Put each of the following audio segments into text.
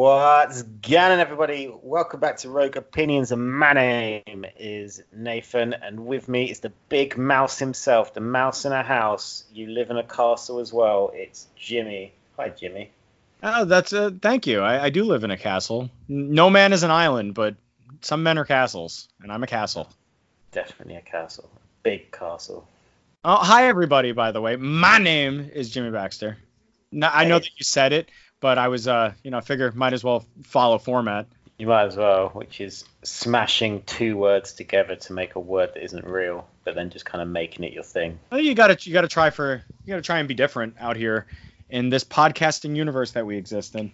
What's going on, everybody? Welcome back to Rogue Opinions. And my name is Nathan, and with me is the big mouse himself, the mouse in a house. You live in a castle as well. It's Jimmy. Hi, Jimmy. Oh, that's uh, thank you. I, I do live in a castle. No man is an island, but some men are castles, and I'm a castle. Definitely a castle. Big castle. Oh, hi everybody. By the way, my name is Jimmy Baxter. Now, I know that you said it, but I was, uh, you know, I figure might as well follow format. You might as well, which is smashing two words together to make a word that isn't real, but then just kind of making it your thing. I think you gotta, you gotta try for, you gotta try and be different out here in this podcasting universe that we exist in.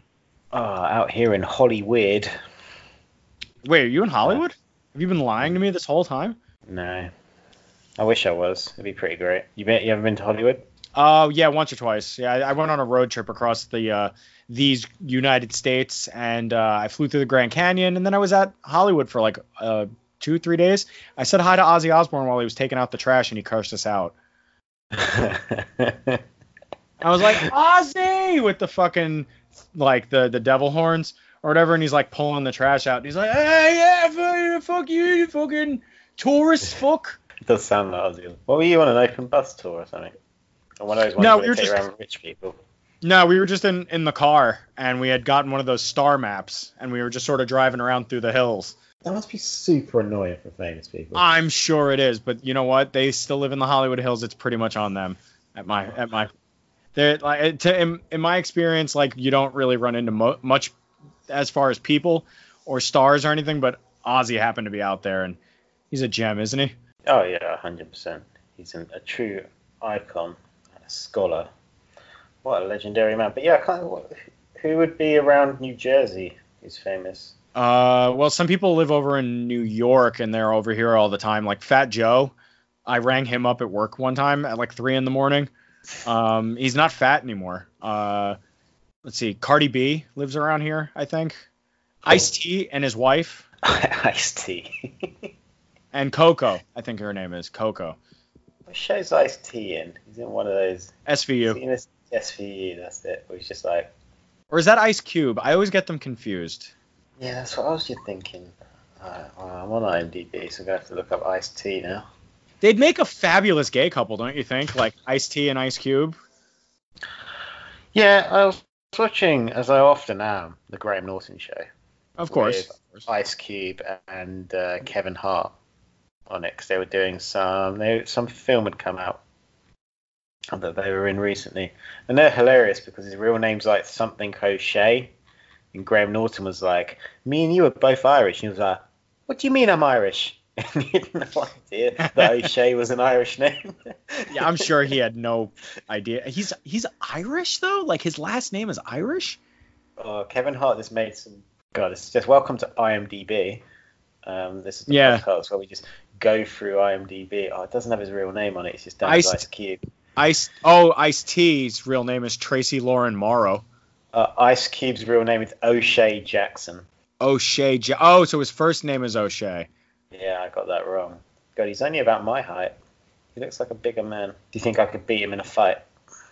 Oh, out here in Hollywood. Wait, are you in Hollywood? Have you been lying to me this whole time? No. I wish I was. It'd be pretty great. You been, you ever been to Hollywood? Oh yeah, once or twice. Yeah, I, I went on a road trip across the uh, these United States, and uh, I flew through the Grand Canyon, and then I was at Hollywood for like uh, two, three days. I said hi to Ozzy Osbourne while he was taking out the trash, and he cursed us out. I was like Ozzy with the fucking like the the devil horns or whatever, and he's like pulling the trash out. And he's like, hey yeah, fuck, you, you fucking tourist fuck. It does sound like Ozzy. What were you on an open bus tour or something? Of those ones No, where we were they take just- around rich people. No, we were just in, in the car and we had gotten one of those star maps and we were just sort of driving around through the hills. That must be super annoying for famous people. I'm sure it is, but you know what? They still live in the Hollywood Hills. It's pretty much on them. At my at my, they're like to, in, in my experience, like you don't really run into mo- much as far as people or stars or anything. But Ozzy happened to be out there and he's a gem, isn't he? Oh yeah, hundred percent. He's an, a true icon and a scholar. What a legendary man! But yeah, I can't, who would be around New Jersey? Who's famous? Uh, well, some people live over in New York and they're over here all the time. Like Fat Joe, I rang him up at work one time at like three in the morning. Um, he's not fat anymore. Uh, let's see, Cardi B lives around here, I think. Ice T and his wife Ice T. and Coco, I think her name is Coco. what show's Ice T in? He's in one of those. SVU, In. That's it. Where he's just like, or is that Ice Cube? I always get them confused. yeah, that's what I was just thinking. Uh, well, I'm on IMDb, so I'm gonna have to look up Ice T now. They'd make a fabulous gay couple, don't you think? Like Ice T and Ice Cube. Yeah, I was watching, as I often am, the Graham Norton show. Of course. Ice Cube and uh, Kevin Hart on it because they were doing some they, some film had come out that they were in recently, and they're hilarious because his real name's like something O'Shea, and Graham Norton was like, "Me and you are both Irish," and he was like, "What do you mean I'm Irish?" And he had no idea that O'Shea was an Irish name. Yeah, I'm sure he had no idea. He's he's Irish though. Like his last name is Irish. Oh, Kevin Hart just made some. God, it's just welcome to IMDb. Um, this is the Yeah. podcast where we just go through IMDb. Oh, it doesn't have his real name on it. It's just Ice- Ice Cube. Ice oh Ice T's real name is Tracy Lauren Morrow. Uh, Ice Cube's real name is O'Shea Jackson. O'Shea. Ja- oh, so his first name is O'Shea. Yeah, I got that wrong. God, he's only about my height. He looks like a bigger man. Do you think I could beat him in a fight?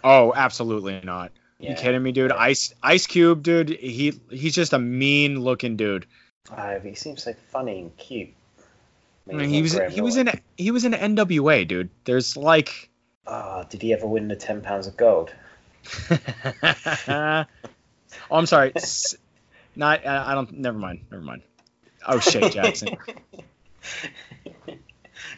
Oh, absolutely not. Yeah. You kidding me, dude? Ice Ice Cube, dude. He he's just a mean looking dude. But he seems so funny and cute. I mean, he was he was in he was in NWA, dude. There's like. Oh, did he ever win the ten pounds of gold? oh, I'm sorry. S- Not I I don't. Never mind. Never mind. O'Shea Jackson.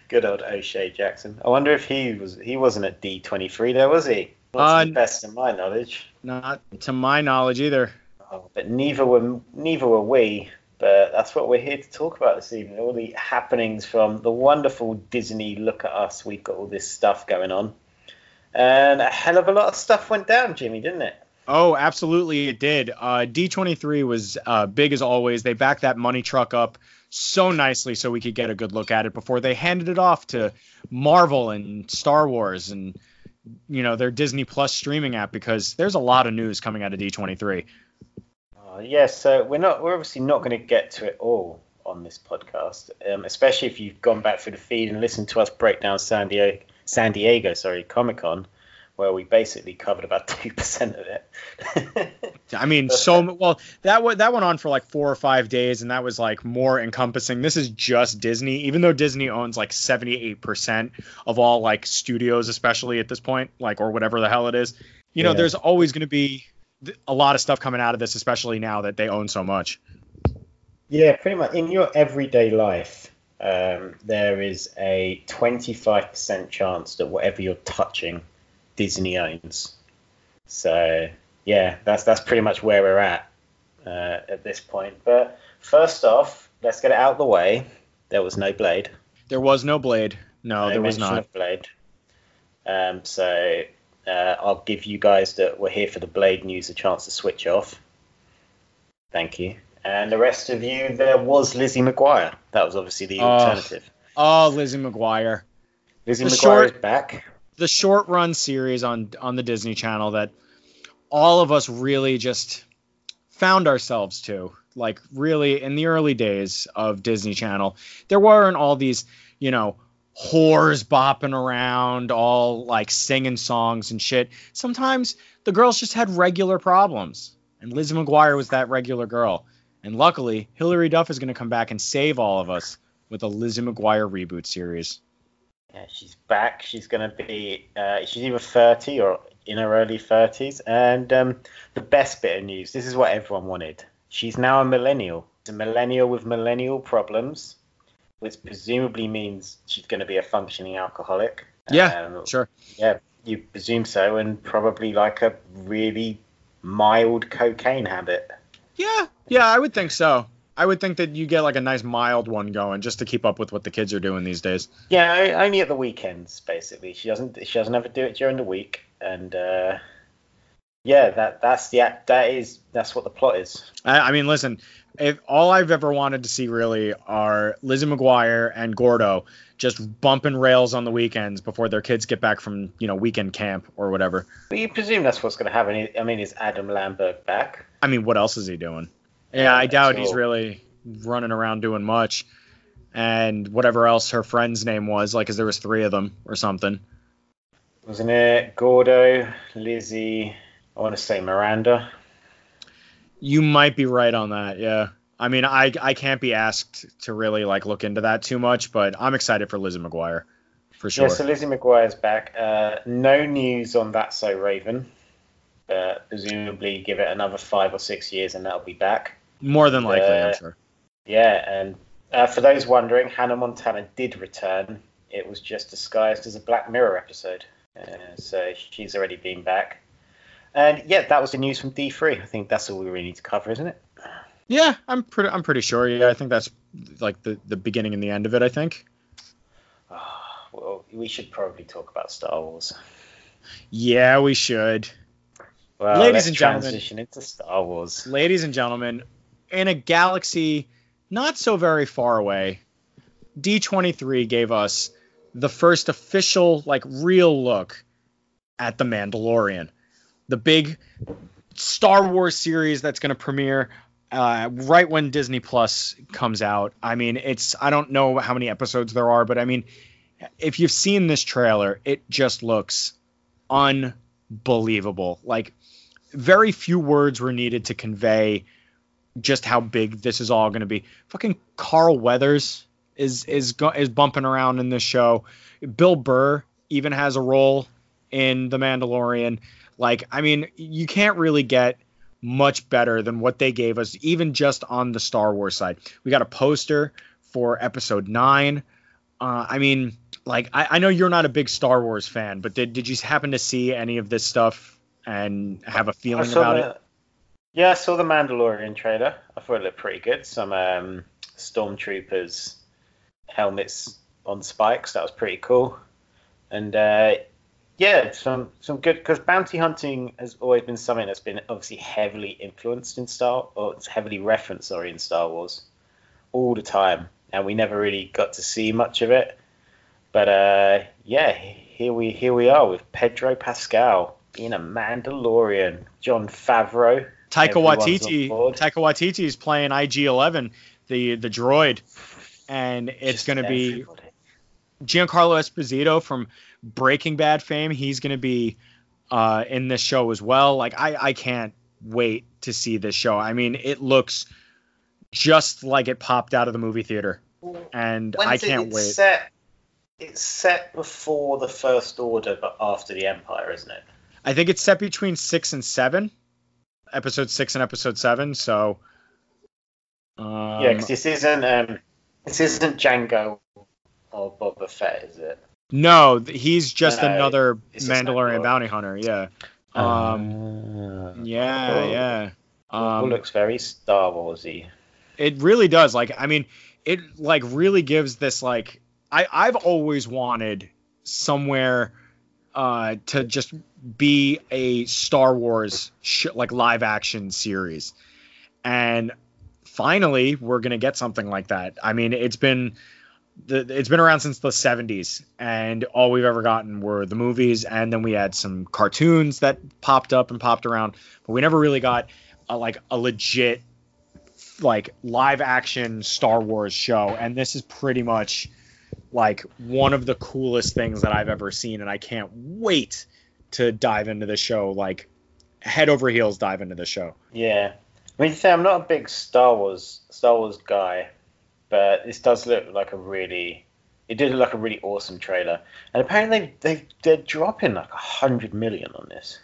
Good old O'Shea Jackson. I wonder if he was he wasn't at D twenty three there, was he? Not to Uh, the best in my knowledge. Not to my knowledge either. Oh, but neither were neither were we. But that's what we're here to talk about this evening. All the happenings from the wonderful Disney. Look at us, we've got all this stuff going on, and a hell of a lot of stuff went down, Jimmy, didn't it? Oh, absolutely, it did. Uh, D23 was uh, big as always. They backed that money truck up so nicely so we could get a good look at it before they handed it off to Marvel and Star Wars and you know their Disney Plus streaming app because there's a lot of news coming out of D23. Yes, so we're not we're obviously not going to get to it all on this podcast, um, especially if you've gone back through the feed and listened to us break down San Diego, San Diego, sorry, Comic Con, where we basically covered about two percent of it. I mean, so well that w- that went on for like four or five days, and that was like more encompassing. This is just Disney, even though Disney owns like seventy eight percent of all like studios, especially at this point, like or whatever the hell it is. You know, Yeah. there's always going to be th- a lot of stuff coming out of this, especially now that they own so much. Yeah, pretty much. In your everyday life, um, there is a 25% chance that whatever you're touching, Disney owns. So, yeah, that's that's pretty much where we're at uh, at this point. But first off, let's get it out of the way. There was no Blade. There was no Blade. No, no there was not. of Blade. Um, so uh, I'll give you guys that were here for the Blade news a chance to switch off. Thank you. And the rest of you, there was Lizzie McGuire. That was obviously the Oh. alternative. Oh, Lizzie McGuire. Lizzie the McGuire short- is back. the short run series on on the Disney Channel that all of us really just found ourselves to. Like really in the early days of Disney Channel, there weren't all these, you know, whores bopping around, all like singing songs and shit. Sometimes the girls just had regular problems. And Lizzie McGuire was that regular girl. And luckily, Hilary Duff is going to come back and save all of us with a Lizzie McGuire reboot series. Yeah, she's back. She's going to be, uh, she's either 30 or in her early 30s. And um, the best bit of news this is what everyone wanted. She's now a millennial. A millennial with millennial problems, which presumably means she's going to be a functioning alcoholic. Yeah, Um, Sure. Yeah, you presume so, and probably like a really mild cocaine habit. Yeah, yeah, I would think so. I would think that you get like a nice mild one going just to keep up with what the kids are doing these days. Yeah, only at the weekends, basically. She doesn't. She doesn't ever do it during the week, and uh, yeah, that that's the that is that's what the plot is. I, I mean, listen, if all I've ever wanted to see really are Lizzie McGuire and Gordo just bumping rails on the weekends before their kids get back from you know weekend camp or whatever. But you presume that's what's going to happen. I mean, is Adam Lamberg back? I mean, what else is he doing? Yeah, Yeah, I doubt he's really running around doing much. And whatever else her friend's name was, like, 'cause there was three of them or something. Wasn't it Gordo, Lizzie? I want to say Miranda. You might be right on that, yeah. I mean, I I can't be asked to really like look into that too much, but I'm excited for Lizzie McGuire, for sure. Yeah, so Lizzie McGuire's back. Uh, no news on that, so Raven. Uh, presumably, give it another five or six years, and that'll be back. More than likely, Uh, I'm sure. Yeah, and uh, for those wondering, Hannah Montana did return. It was just disguised as a Black Mirror episode. Uh, so she's already been back. And yeah, that was the news from D3. I think that's all we really need to cover, isn't it? Yeah, I'm pretty I'm pretty sure. Yeah, I think that's like the the beginning and the end of it. I think. Ah, well, we should probably talk about Star Wars. Yeah, we should. Well, Ladies and gentlemen. transition into Star Wars. Ladies and gentlemen, in a galaxy not so very far away, D23 gave us the first official, like, real look at The Mandalorian. The big Star Wars series that's going to premiere uh, right when Disney Plus comes out. I mean, it's, I don't know how many episodes there are, but I mean, if you've seen this trailer, it just looks unbelievable. Like, very few words were needed to convey just how big this is all going to be. Fucking Carl Weathers is is is bumping around in this show. Bill Burr even has a role in The Mandalorian. Like, I mean, you can't really get much better than what they gave us, even just on the Star Wars side. We got a poster for Episode Nine. Uh, I mean, like, I, I know you're not a big Star Wars fan, but did did you happen to see any of this stuff and have a feeling about the, it? Yeah, I saw the Mandalorian trailer. I thought it looked pretty good. Some um, stormtroopers helmets on spikes. That was pretty cool. And uh, yeah, some some good because bounty hunting has always been something that's been obviously heavily influenced in Star or it's heavily referenced sorry in Star Wars all the time, and we never really got to see much of it. But uh, yeah, here we here we are with Pedro Pascal being a Mandalorian, Jon Favreau. Taika Waititi. Taika Waititi is playing IG-11, the the droid, and it's going to be. Giancarlo Esposito from Breaking Bad fame. He's going to be uh, in this show as well. Like I I can't wait to see this show. I mean, it looks just like it popped out of the movie theater, and When's I can't it's wait. Set, it's set before the First Order, but after the Empire, isn't it? I think it's set between six and seven, episode six and episode seven. So, um, yeah, because this isn't um, this isn't Jango or Boba Fett, is it? No, he's just No, another Mandalorian Mandalorian. bounty hunter. Yeah, um, Ah. yeah, Oh. yeah. It Um, looks very Star Warsy. It really does. Like, I mean, it like really gives this like I I've always wanted somewhere uh to just be a Star Wars sh- like live action series. And finally, we're going to get something like that. I mean, it's been the, it's been around since the 70s and all we've ever gotten were the movies and then we had some cartoons that popped up and popped around, but we never really got a, like a legit like live action Star Wars show, and this is pretty much like one of the coolest things that I've ever seen, and I can't wait to dive into the show, like head over heels dive into the show. Yeah, I mean, say I'm not a big Star Wars Star Wars guy, but this does look like a really. It did look like a really awesome trailer, and apparently they they they're dropping like a hundred million on this.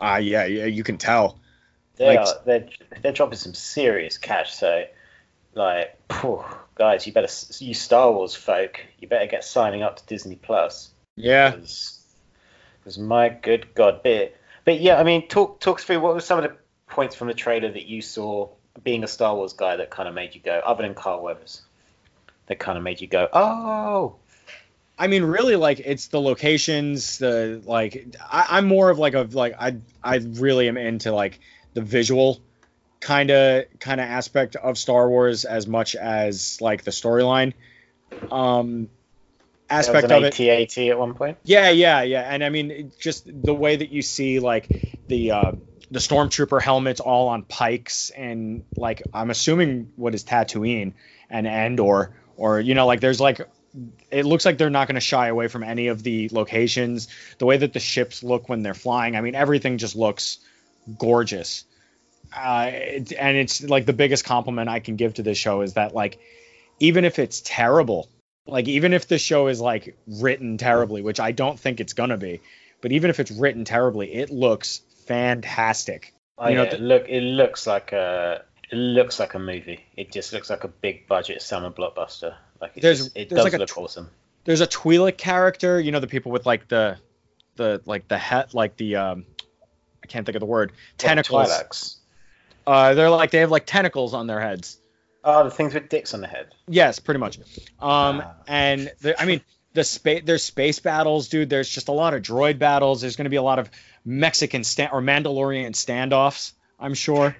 Ah, uh, yeah, yeah, you can tell. They Like- are they're they're dropping some serious cash. So, like, phew, guys, you better you Star Wars folk, you better get signing up to Disney Plus. Yeah. Because my good God, but but yeah, I mean, talk talk through what were some of the points from the trailer that you saw, being a Star Wars guy, that kind of made you go, other than Carl Weathers, that kind of made you go, oh, I mean, really, like it's the locations, the like. I, I'm more of like a like I I really am into like the visual kind of kind of aspect of Star Wars as much as like the storyline um aspect of it. AT-AT at one point. Yeah, yeah, yeah. And I mean, it- just the way that you see like the uh, the stormtrooper helmets all on pikes and like I'm assuming what is Tatooine and Endor or or you know like there's like it looks like they're not going to shy away from any of the locations. The way that the ships look when they're flying, I mean, everything just looks gorgeous. Uh, and it's like the biggest compliment I can give to this show is that like even if it's terrible, like even if the show is like written terribly, which I don't think it's gonna be, but even if it's written terribly, it looks fantastic. Oh, You know, yeah, th- look it looks like a it looks like a movie. It just looks like a big budget summer blockbuster. Like it, There's- just, it there's does like a look tw- awesome. There's a Twi'lek character, you know, the people with like the the like the head like the um I can't think of the word tentacles. Twi'leks. Uh, they're like they have like tentacles on their heads. Oh, the things with dicks on the head. Yes, pretty much. Um, Ah. and the, I mean, the space there's space battles, dude. There's just a lot of droid battles. There's going to be a lot of Mexican sta- or Mandalorian standoffs. I'm sure.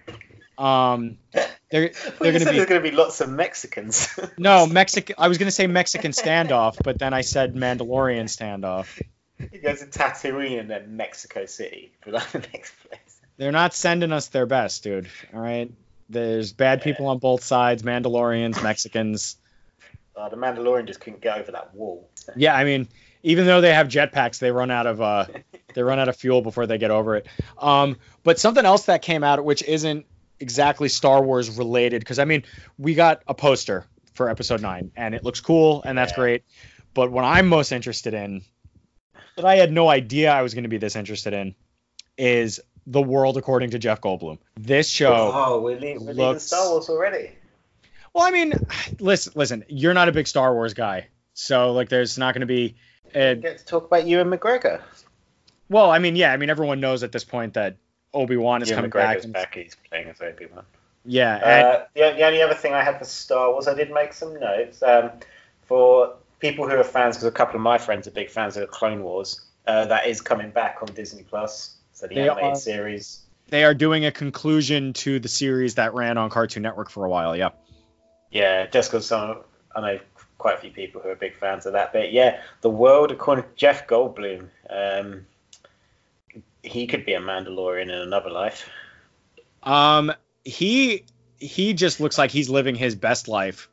Um, they're they're going to be There's going to be lots of Mexicans. no Mexican. I was going to say Mexican standoff, but then I said Mandalorian standoff. He goes to Tatooine and then Mexico City for like the next place. They're not sending us their best, dude. All right. There's bad people on both sides. Mandalorians, Mexicans. Uh, the Mandalorian just couldn't get over that wall. Yeah, I mean, even though they have jetpacks, they run out of uh, they run out of fuel before they get over it. Um, but something else that came out, which isn't exactly Star Wars related, because I mean, we got a poster for Episode Nine, and it looks cool, and that's Yeah. great. But what I'm most interested in, that I had no idea I was going to be this interested in, is the world according to Jeff Goldblum. This show. Oh, we're, le- we're leaving looks- Star Wars already. Well, I mean, listen, listen. You're not a big Star Wars guy, so like, there's not going to be. Uh, get to talk about Ewan McGregor. well, I mean, yeah, I mean, everyone knows at this point that Obi Wan is Ewan coming back. McGregor's and- back. He's playing as Obi Wan. Yeah, and, Uh, the, the only other thing I had for Star Wars, I did make some notes. Um, for people who are fans, because a couple of my friends are big fans of Clone Wars, uh, that is coming back on Disney Plus. So the They animated are- series. they are doing a conclusion to the series that ran on Cartoon Network for a while. Yeah. Yeah, just because some I know quite a few people who are big fans of that. But yeah, the world according to Jeff Goldblum, um, he could be a Mandalorian in another life. Um, he he just looks like he's living his best life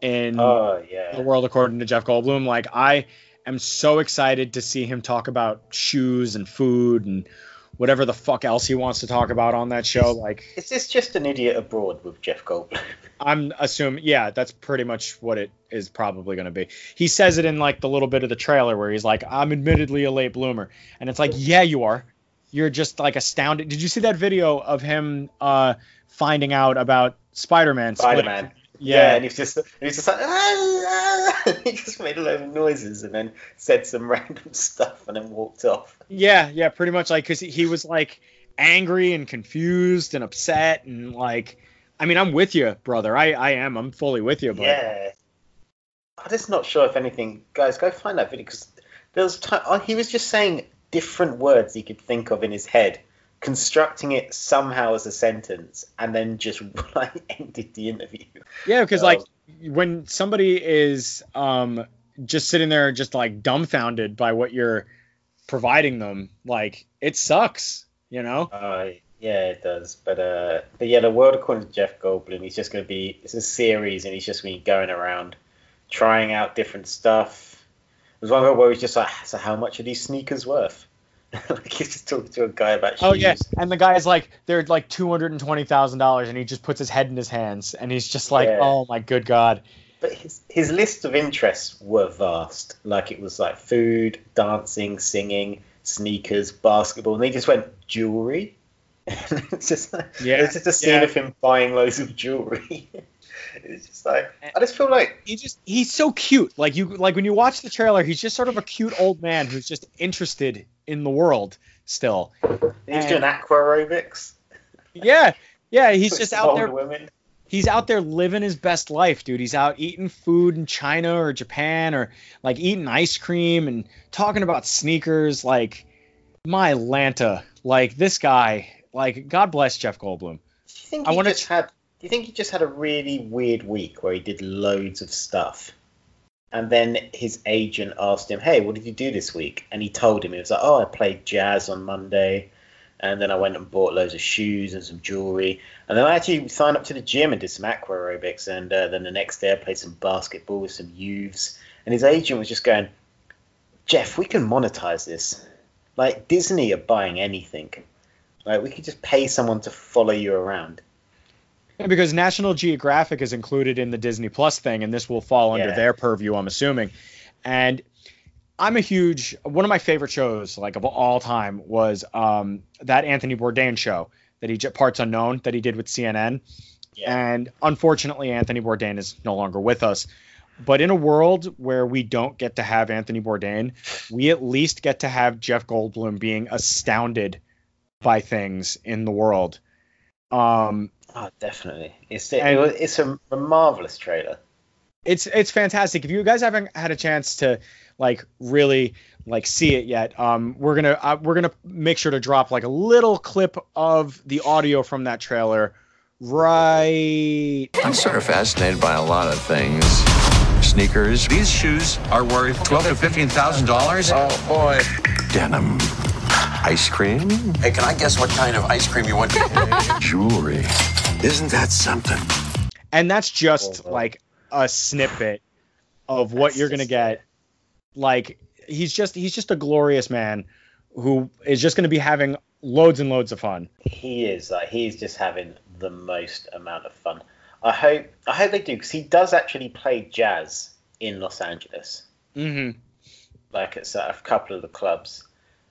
in Oh the world according to Jeff Goldblum. Like I am so excited to see him talk about shoes and food and whatever the fuck else he wants to talk about on that show. Like, Is this just an idiot abroad with Jeff Goldblum? I'm assuming, yeah, that's pretty much what it is probably going to be. He says it in like the little bit of the trailer where he's like, "I'm admittedly a late bloomer," and it's like, yeah, you are. You're just like astounded. Did you see that video of him uh, finding out about Spider-Man? Spider-Man. Yeah. and he's just he's just like ah, ah. he just made a load of noises and then said some random stuff and then walked off. Yeah, yeah, pretty much like because he was like angry and confused and upset and like, I mean, I'm with you, brother. I I am. I'm fully with you, but Yeah, I'm just not sure if anything. Guys, go find that video because there was time oh, he was just saying different words he could think of in his head, constructing it somehow as a sentence, and then just like ended the interview. yeah, because Um, like when somebody is um just sitting there just like dumbfounded by what you're providing them, like it sucks, you know. Uh, yeah, it does. But uh, but yeah, the world according to Jeff Goldblum, he's just going to be it's a series, and he's just going to be going around trying out different stuff. There's one where he's just like, so how much are these sneakers worth? like he's just talking to a guy about shoes. Oh yeah, and the guy's like, they're like two hundred and twenty thousand dollars, and he just puts his head in his hands, and he's just like, Yeah. oh my good god. But his his list of interests were vast. Like it was like food, dancing, singing, sneakers, basketball, and they just went jewelry. it's just like, Yeah, it's just a scene yeah. of him buying loads of jewelry. it's just like I just feel like he just he's so cute. Like you like when you watch the trailer, he's just sort of a cute old man who's just interested in the world still. he's And- doing aqua aerobics. Yeah. Yeah, he's just out there Women. he's out there living his best life, dude. He's out eating food in China or Japan or like eating ice cream and talking about sneakers like my Lanta. Like this guy, like God bless Jeff Goldblum. Do you think I he wanna just had? Do you think he just had a really weird week where he did loads of stuff, and then his agent asked him, "Hey, what did you do this week?" And he told him he was like, "Oh, I played jazz on Monday, and then I went and bought loads of shoes and some jewelry, and then I actually signed up to the gym and did some aqua aerobics, and uh, then the next day I played some basketball with some youths." And his agent was just going, "Jeff, we can monetize this. Like Disney are buying anything." Like we could just pay someone to follow you around. Yeah, because National Geographic is included in the Disney Plus thing, and this will fall under Yeah. their purview, I'm assuming. And I'm a huge one of my favorite shows, like of all time, was um, that Anthony Bourdain show that he Parts Unknown that he did with CNN. Yeah. And unfortunately, Anthony Bourdain is no longer with us. But in a world where we don't get to have Anthony Bourdain, we at least get to have Jeff Goldblum being astounded by things in the world. Um, Oh, definitely. It's it, And- it's a, a marvelous trailer. it's it's fantastic. If you guys haven't had a chance to like really like see it yet, um, we're gonna uh, we're gonna make sure to drop like a little clip of the audio from that trailer right. I'm sort of fascinated by a lot of things. Sneakers, These shoes are worth twelve to fifteen thousand dollars. oh boy, denim, ice cream, Hey, can I guess what kind of ice cream you want? jewelry. Isn't that something? And that's just Oh, wow. like a snippet of what That's you're gonna get. Like he's just he's just a glorious man who is just gonna be having loads and loads of fun. He is like he's just having the most amount of fun. I hope I hope they do because he does actually play jazz in Los Angeles, Mm-hmm. like at a couple of the clubs.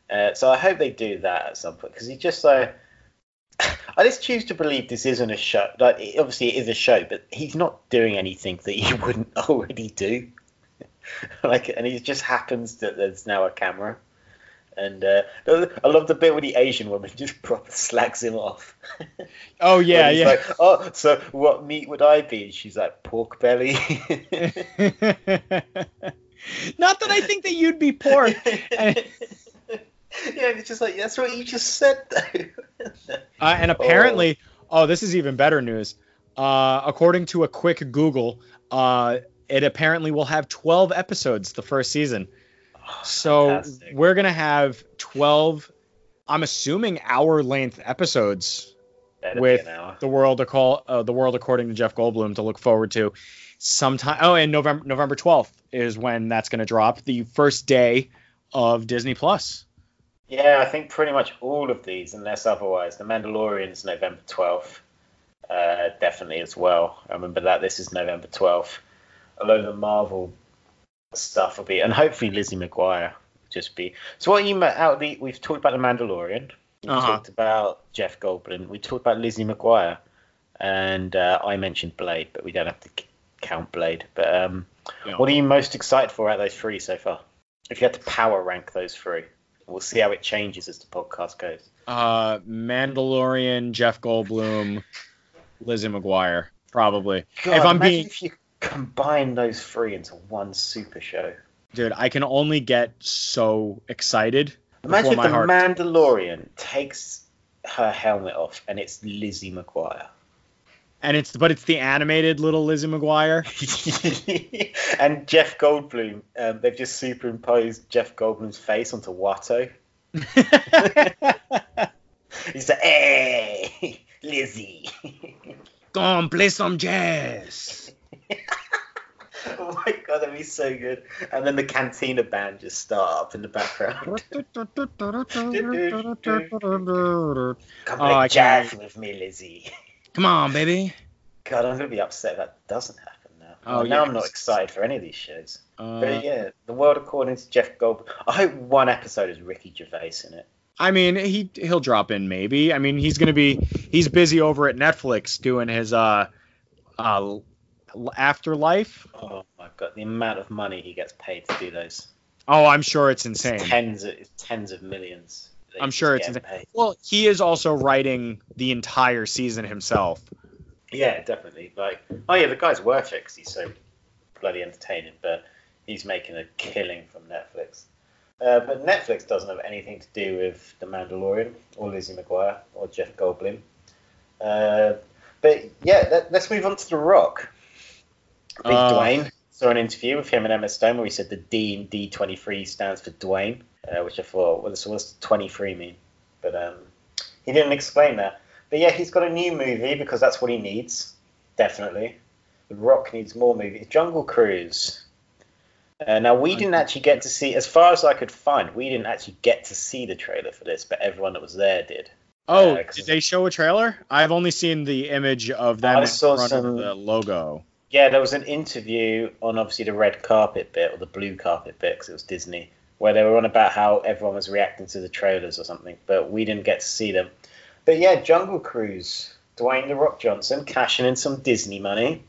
Uh, so I hope they do that at some point because he just like. I just choose to believe this isn't a show. Like, it- obviously, it is a show, but he's not doing anything that he wouldn't already do. like, and it just happens that there's now a camera. And uh, I love the bit where the Asian woman just proper slags him off. Oh yeah, yeah. Like, oh, so what meat would I be? And she's like, pork belly. Not that I think that you'd be poor. yeah, it's just like that's what you just said though. Uh, and apparently, oh. this is even better news. Uh, according to a quick Google, uh, it apparently will have 12 episodes the first season. So fantastic. we're gonna have 12. I'm assuming hour length episodes be with the world to call uh, the world according to Jeff Goldblum to look forward to. Sometime. Oh, and November November 12th is when that's gonna drop. The first day of Disney Plus. Yeah, I think pretty much all of these, unless otherwise. The Mandalorian's November 12th, uh, definitely as well. I remember that this is November 12th. A load of the Marvel stuff will be, and hopefully Lizzie McGuire will just be. So what you out the? We've talked about the Mandalorian. We Uh-huh. talked about Jeff Goldblum. We talked about Lizzie McGuire, and uh, I mentioned Blade, but we don't have to count Blade. But um, Yeah. what are you most excited for out of those three so far? If you had to power rank those three, we'll see how it changes as the podcast goes. Uh, Mandalorian, Jeff Goldblum, Lizzie McGuire, probably. God, if I'm being, if you combine those three into one super show. dude, I can only get so excited. Imagine if the heart. Mandalorian takes her helmet off and it's Lizzie McGuire. And it's but it's the animated little Lizzie McGuire. and Jeff Goldblum, um, they've just superimposed Jeff Goldblum's face onto Watto. He's like, hey, Lizzie. On, play some jazz. oh my god, that'd be so good. And then the Cantina band just start up in the background. Come Oh, play I jazz with me, Lizzie. Come on, baby. God, I'm gonna be upset if that doesn't happen now. Oh, Well, now yeah, I'm not excited for any of these shows. Uh, But yeah, the world according to Jeff Goldblum. I hope one episode is Ricky Gervais in it. I mean, he he'll drop in maybe. I mean, he's gonna be he's busy over at Netflix doing his uh uh afterlife. Oh my god, the amount of money he gets paid to do those. Oh, I'm sure it's It's insane. tens of it's tens of millions. I'm sure it's insane. Well, he is also writing the entire season himself. Yeah, definitely. Like, oh yeah, the guy's worth it because he's so bloody entertaining. But he's making a killing from Netflix. Uh, but Netflix doesn't have anything to do with The Mandalorian or Lizzie McGuire or Jeff Goldblum. Uh, but yeah, let, let's move on to The Rock. Big Uh, Dwayne. Saw an interview with him and Emma Stone where he said the D in D23 stands for Dwayne, uh, which I thought, well, so what's 23 mean? But um, he didn't explain that. But yeah, he's got a new movie because that's what he needs. Definitely. The Rock needs more movies. Jungle Cruise. Uh, now, we didn't actually get to see, as far as I could find, we didn't actually get to see the trailer for this, but everyone that was there did. Oh, Uh, did they show a trailer? I've only seen the image of them I in front some- of the logo. Yeah, there was an interview on obviously the red carpet bit or the blue carpet bit because it was Disney, where they were on about how everyone was reacting to the trailers or something, but we didn't get to see them. But yeah, Jungle Cruise, Dwayne the Rock Johnson cashing in some Disney money,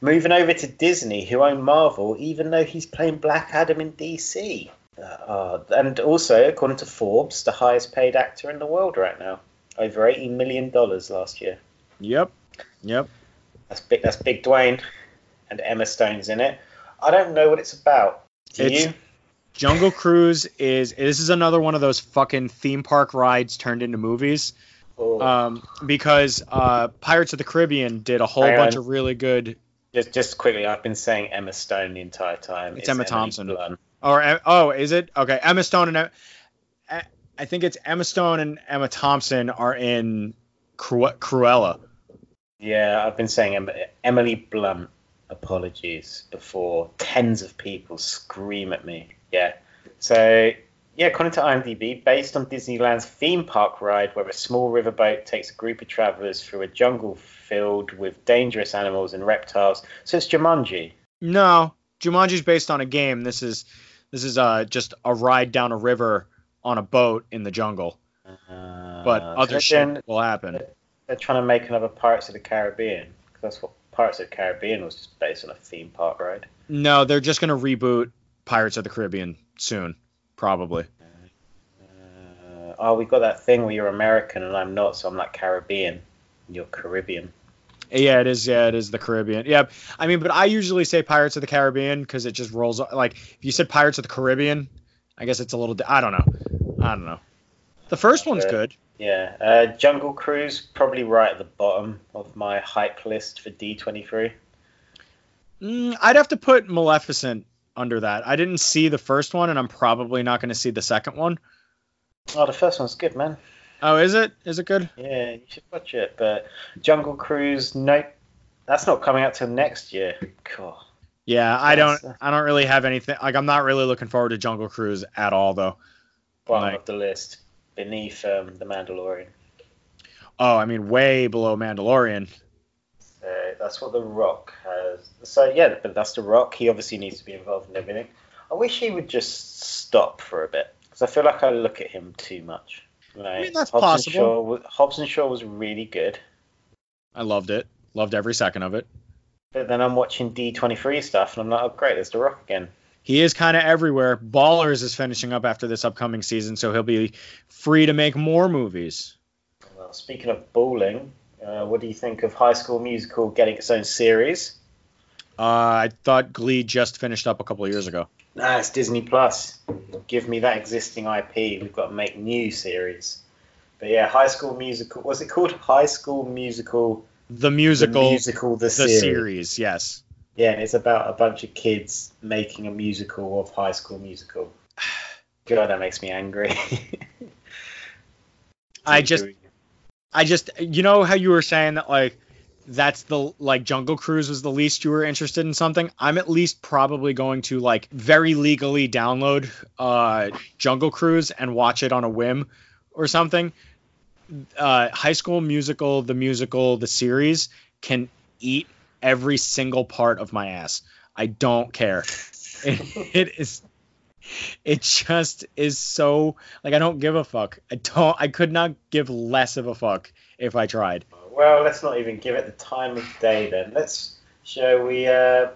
moving over to Disney, who own Marvel, even though he's playing Black Adam in DC. Uh, uh, and also, according to Forbes, the highest paid actor in the world right now, over eighty million dollars last year. Yep. Yep. That's big. That's Big Dwayne, and Emma Stone's in it. I don't know what it's about. Do It's- you? Jungle Cruise is this is another one of those fucking theme park rides turned into movies. Or Um, because uh, Pirates of the Caribbean did a whole Hang bunch on. of really good. just, just quickly, I've been saying Emma Stone the entire time. It's Emma Emily Thompson. Blunt. Or oh, is it okay? Emma Stone and I think it's Emma Stone and Emma Thompson are in Cru- Cruella. Yeah, I've been saying Emily Blunt. Apologies before tens of people scream at me. Yeah. So yeah, according to IMDb, based on Disneyland's theme park ride, where a small riverboat takes a group of travelers through a jungle filled with dangerous animals and reptiles. So it's Jumanji. No, Jumanji's based on a game. This is this is uh just a ride down a river on a boat in the jungle. Uh, But other shit will happen. They're trying to make another Pirates of the Caribbean. 'cause that's what Pirates of the Caribbean was just based on a theme park ride. No, they're just gonna reboot Pirates of the Caribbean soon, probably. Uh, oh, we got that thing where you're American and I'm not, so I'm like Caribbean. You're Caribbean. Yeah, it is. Yeah, it is the Caribbean. Yeah, I mean, but I usually say Pirates of the Caribbean because it just rolls. Like if you said Pirates of the Caribbean, I guess it's a little. I don't know. I don't know. The first one's good. Yeah. Uh, Jungle Cruise, probably right at the bottom of my hype list for D23. Mm, I'd have to put Maleficent under that. I didn't see the first one, and I'm probably not going to see the second one. Oh, the first one's good, man. Oh, is it? Is it good? Yeah, you should watch it. But Jungle Cruise, nope. That's not coming out till next year. Cool. Yeah, I don't. I don't really have anything. Like, I'm not really looking forward to Jungle Cruise at all, though. bottom Like- of the list, beneath um, the Mandalorian. Oh, I mean, way below Mandalorian. Uh, that's what The Rock has. So yeah, but that's The Rock. He obviously needs to be involved in everything. I wish he would just stop for a bit because I feel like I look at him too much. Like, mean, that's Hobbs possible. And Shaw, was- Hobbs and Shaw was really good, I loved it. Loved every second of it. but then I'm watching D23 stuff and I'm like, oh great, there's The Rock again. He is kind of everywhere. Ballers is finishing up after this upcoming season, so he'll be free to make more movies. Well, speaking of bowling, uh, what do you think of High School Musical getting its own series? Uh, I thought Glee just finished up a couple of years ago. Nah, it's Disney Plus. Give me that existing IP. We've got to make new series. But yeah, High School Musical. Was it called? High School Musical. The musical, The musical. The, the series. series, yes. Yeah, and it's about a bunch of kids making a musical of High School Musical. God, that makes me angry. I just, I just, you know how you were saying that like that's the like Jungle Cruise was the least you were interested in something. I'm at least probably going to like very legally download uh Jungle Cruise and watch it on a whim or something. Uh, High School Musical, the musical, the series can eat every single part of my ass. I don't care. It, it is it just is so like I don't give a fuck. I don't I could not give less of a fuck if I tried. Well, let's not even give it the time of day then. Let's. Shall we? Uh,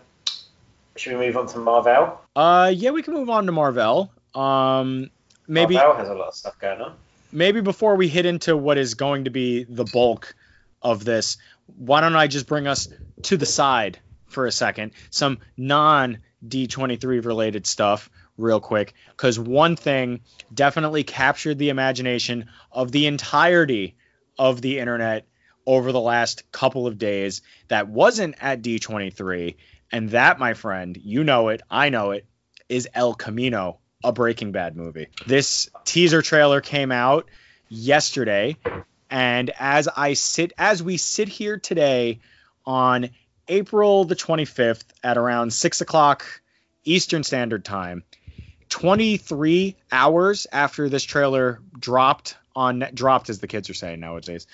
should we move on to Marvel? Uh yeah, we can move on to Marvel. Um maybe Marvel has a lot of stuff going on. maybe before we hit into what is going to be the bulk of this, why don't I just bring us to the side for a second? Some non D23 related stuff, real quick. Because one thing definitely captured the imagination of the entirety of the internet over the last couple of days that wasn't at D23. And that, my friend, you know it, I know it, is El Camino, a Breaking Bad movie. This teaser trailer came out yesterday, and as I sit, as we sit here today on April the 25th at around six o'clock Eastern Standard Time, 23 hours after this trailer dropped on dropped as the kids are saying nowadays,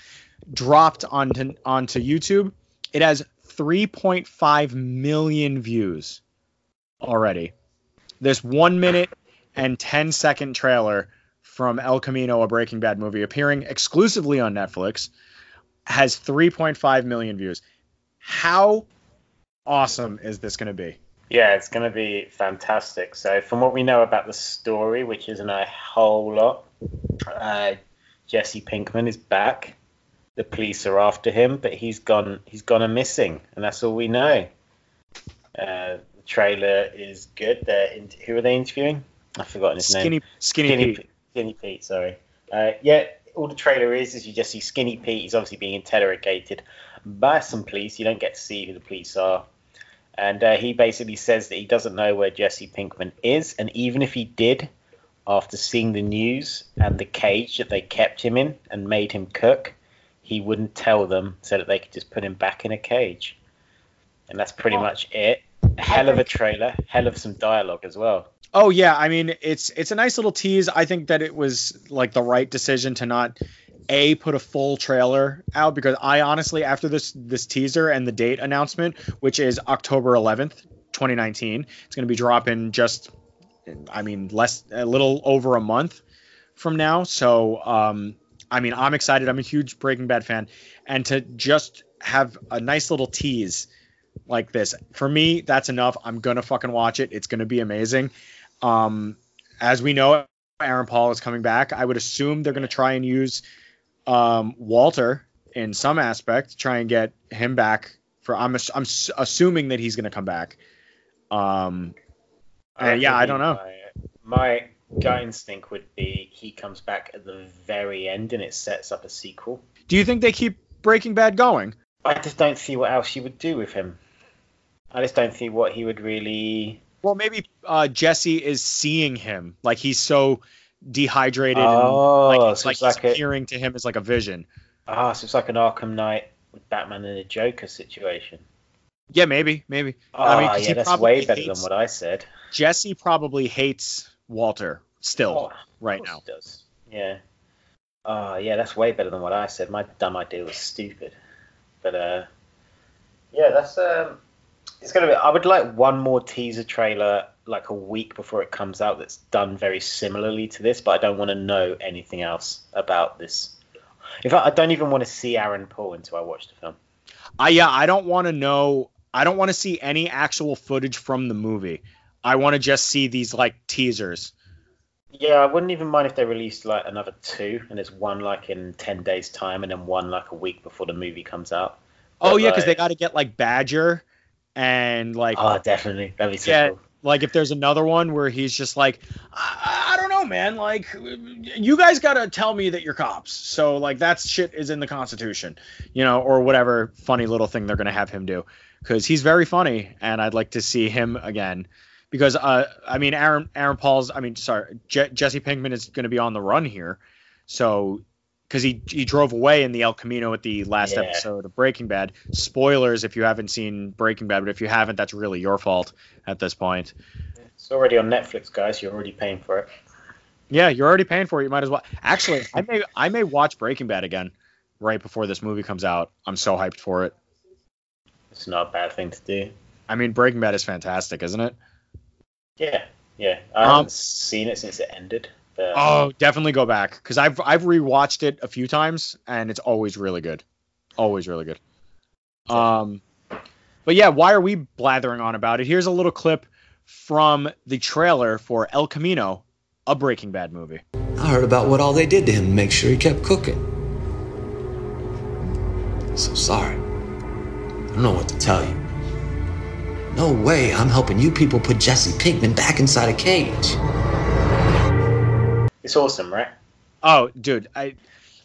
dropped onto onto YouTube, it has 3.5 million views already. This one minute and 10 second trailer from El Camino, a Breaking Bad movie, appearing exclusively on Netflix, has 3.5 million views. How awesome is this going to be? Yeah, it's going to be fantastic. So, from what we know about the story, which isn't a whole lot, uh, Jesse Pinkman is back. The police are after him, but he's gone. He's gone a missing, and that's all we know. Uh, the trailer is good. They're in, who are they interviewing? I've forgotten his name. Skinny, skinny, Skinny Pete. Skinny Pete, sorry. Uh, yeah, all the trailer is is you just see Skinny Pete. He's obviously being interrogated by some police. You don't get to see who the police are. And uh, he basically says that he doesn't know where Jesse Pinkman is. And even if he did, after seeing the news and the cage that they kept him in and made him cook, he wouldn't tell them so that they could just put him back in a cage. And that's pretty much it. Hell of a trailer, hell of some dialogue as well. Oh yeah, I mean it's it's a nice little tease. I think that it was like the right decision to not a put a full trailer out because I honestly after this this teaser and the date announcement, which is October 11th, 2019, it's going to be dropping just I mean less a little over a month from now. So um I mean I'm excited. I'm a huge Breaking Bad fan and to just have a nice little tease like this for me that's enough. I'm going to fucking watch it. It's going to be amazing. Um, as we know, Aaron Paul is coming back. I would assume they're going to try and use um, Walter in some aspect, try and get him back. For I'm I'm s- assuming that he's going to come back. Um, Uh, yeah, I don't know. My, my gut instinct would be he comes back at the very end and it sets up a sequel. do you think they keep Breaking Bad going? I just don't see what else you would do with him. I just don't see what he would really. Well, maybe uh, Jesse is seeing him like he's so dehydrated Oh, and like, it's so like it's like appearing to him as like a vision. Ah, so it's like an Arkham Knight with Batman and a Joker situation. Yeah, maybe, maybe. Ah, I mean, 'cause yeah, that's way better hates- than what I said. Jesse probably hates Walter still Oh, right now. does. Yeah. Oh, yeah, that's way better than what I said. My dumb idea was stupid. But uh, yeah, that's um, it's gonna be. I would like one more teaser trailer, like a week before it comes out, that's done very similarly to this. But I don't want to know anything else about this. In fact, I don't even want to see Aaron Paul until I watch the film. I yeah, I don't want to know. I don't want to see any actual footage from the movie. I want to just see these like teasers. Yeah, I wouldn't even mind if they released like another two, and there's one like in ten days' time, and then one like a week before the movie comes out. Oh yeah, because they got to get like Badger and like Oh, definitely. That'd be so Yeah. cool. like if there's another one where he's just like I, I don't know man like you guys gotta tell me that you're cops so like that shit is in the constitution you know or whatever funny little thing they're gonna have him do because he's very funny and i'd like to see him again because uh i mean aaron aaron paul's i mean sorry Je- jesse pinkman is gonna be on the run here so because he he drove away in the El Camino at the last Yeah. episode of Breaking Bad. Spoilers if you haven't seen Breaking Bad, but if you haven't, that's really your fault at this point. It's already on Netflix, guys. You're already paying for it. Yeah, you're already paying for it. You might as well. Actually, I may I may watch Breaking Bad again right before this movie comes out. I'm so hyped for it. It's not a bad thing to do. I mean, Breaking Bad is fantastic, isn't it? Yeah, yeah. I Um, haven't seen it since it ended. But Oh, definitely go back because I've I've rewatched it a few times and it's always really good, always really good. Um, but yeah, why are we blathering on about it? Here's a little clip from the trailer for El Camino, a Breaking Bad movie. I heard about what all they did to him to make sure he kept cooking. So sorry. I don't know what to tell you. No way I'm helping you people put Jesse Pinkman back inside a cage. It's awesome, right? Oh, dude, I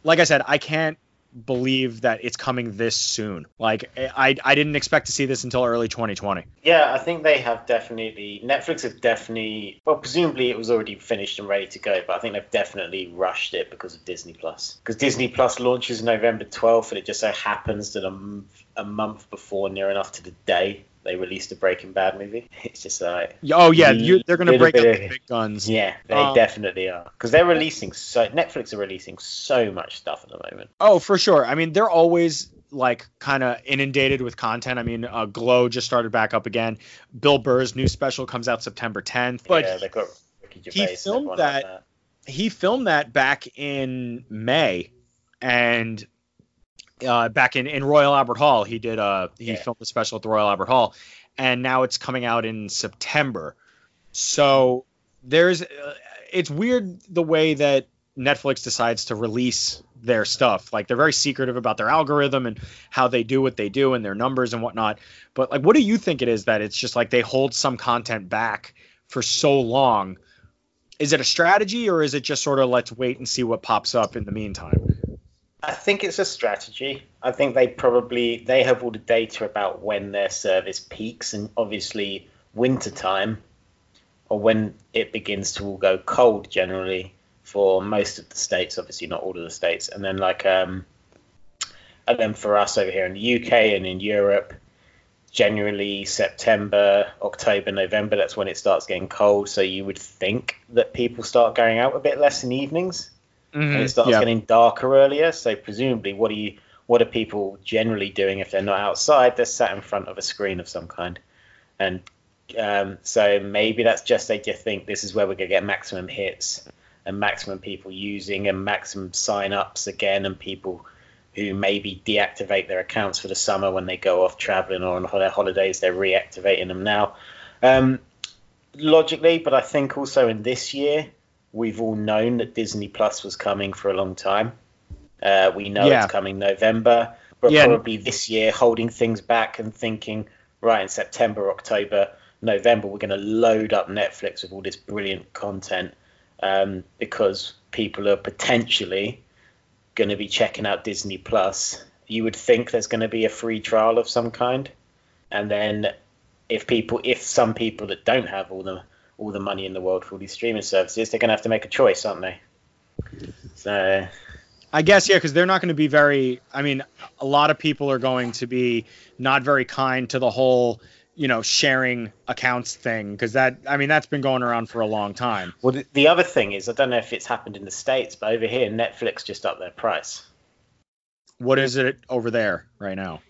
like I said, I can't believe that it's coming this soon. Like I I didn't expect to see this until early 2020. Yeah, I think they have definitely. Netflix have definitely. Well, presumably it was already finished and ready to go, but I think they've definitely rushed it because of Disney Plus. Because Disney Plus launches November 12th, and it just so happens that a, a month before, near enough to the day, they released a Breaking Bad movie. It's just like. Oh yeah, you, they're gonna break up bit the big guns. Yeah, they Um, definitely are. Because they're releasing so. Netflix are releasing so much stuff at the moment. Oh, for sure. I mean, they're always like kind of inundated with content. I mean, uh, Glow just started back up again. Bill Burr's new special comes out September 10th. But yeah, they've got Ricky Gervais and filmed everyone like that- he filmed that back in May, and uh, back in, in Royal Albert Hall, he did uh he Yeah. filmed a special at the Royal Albert Hall, and now it's coming out in September. So there's uh, it's weird the way that Netflix decides to release their stuff. Like they're very secretive about their algorithm and how they do what they do and their numbers and whatnot. But like, what do you think it is that it's just like they hold some content back for so long? Is it a strategy or is it just sort of let's wait and see what pops up in the meantime? I think it's a strategy. I think they probably they have all the data about when their service peaks, and obviously winter time or when it begins to all go cold generally for most of the states. Obviously, not all of the states, and then like um, and then for us over here in the UK and in Europe, generally September, October, November. That's when it starts getting cold. So you would think that people start going out a bit less in evenings and it starts Mm-hmm. Yeah. getting darker earlier. So presumably, what are you? What are people generally doing if they're not outside? They're sat in front of a screen of some kind, and um, so maybe that's just they just think this is where we're gonna get maximum hits and maximum people using and maximum sign-ups again, and people who maybe deactivate their accounts for the summer when they go off traveling or on their holidays, they're reactivating them now. Um, logically, but I think also in this year, we've all known that Disney Plus was coming for a long time. Uh, we know Yeah. it's coming November, but Yeah. probably this year holding things back and thinking, right, in September, October, November, we're going to load up Netflix with all this brilliant content um, because people are potentially going to be checking out Disney Plus. You would think there's going to be a free trial of some kind, and then if people, if some people that don't have all the all the money in the world for all these streaming services, they're going to have to make a choice, aren't they? So I guess yeah, because they're not going to be very. I mean, a lot of people are going to be not very kind to the whole you know, sharing accounts thing because that I mean that's been going around for a long time. Well, the, the other thing is, I don't know if it's happened in the states, but over here, Netflix just upped their price. What is it over there right now?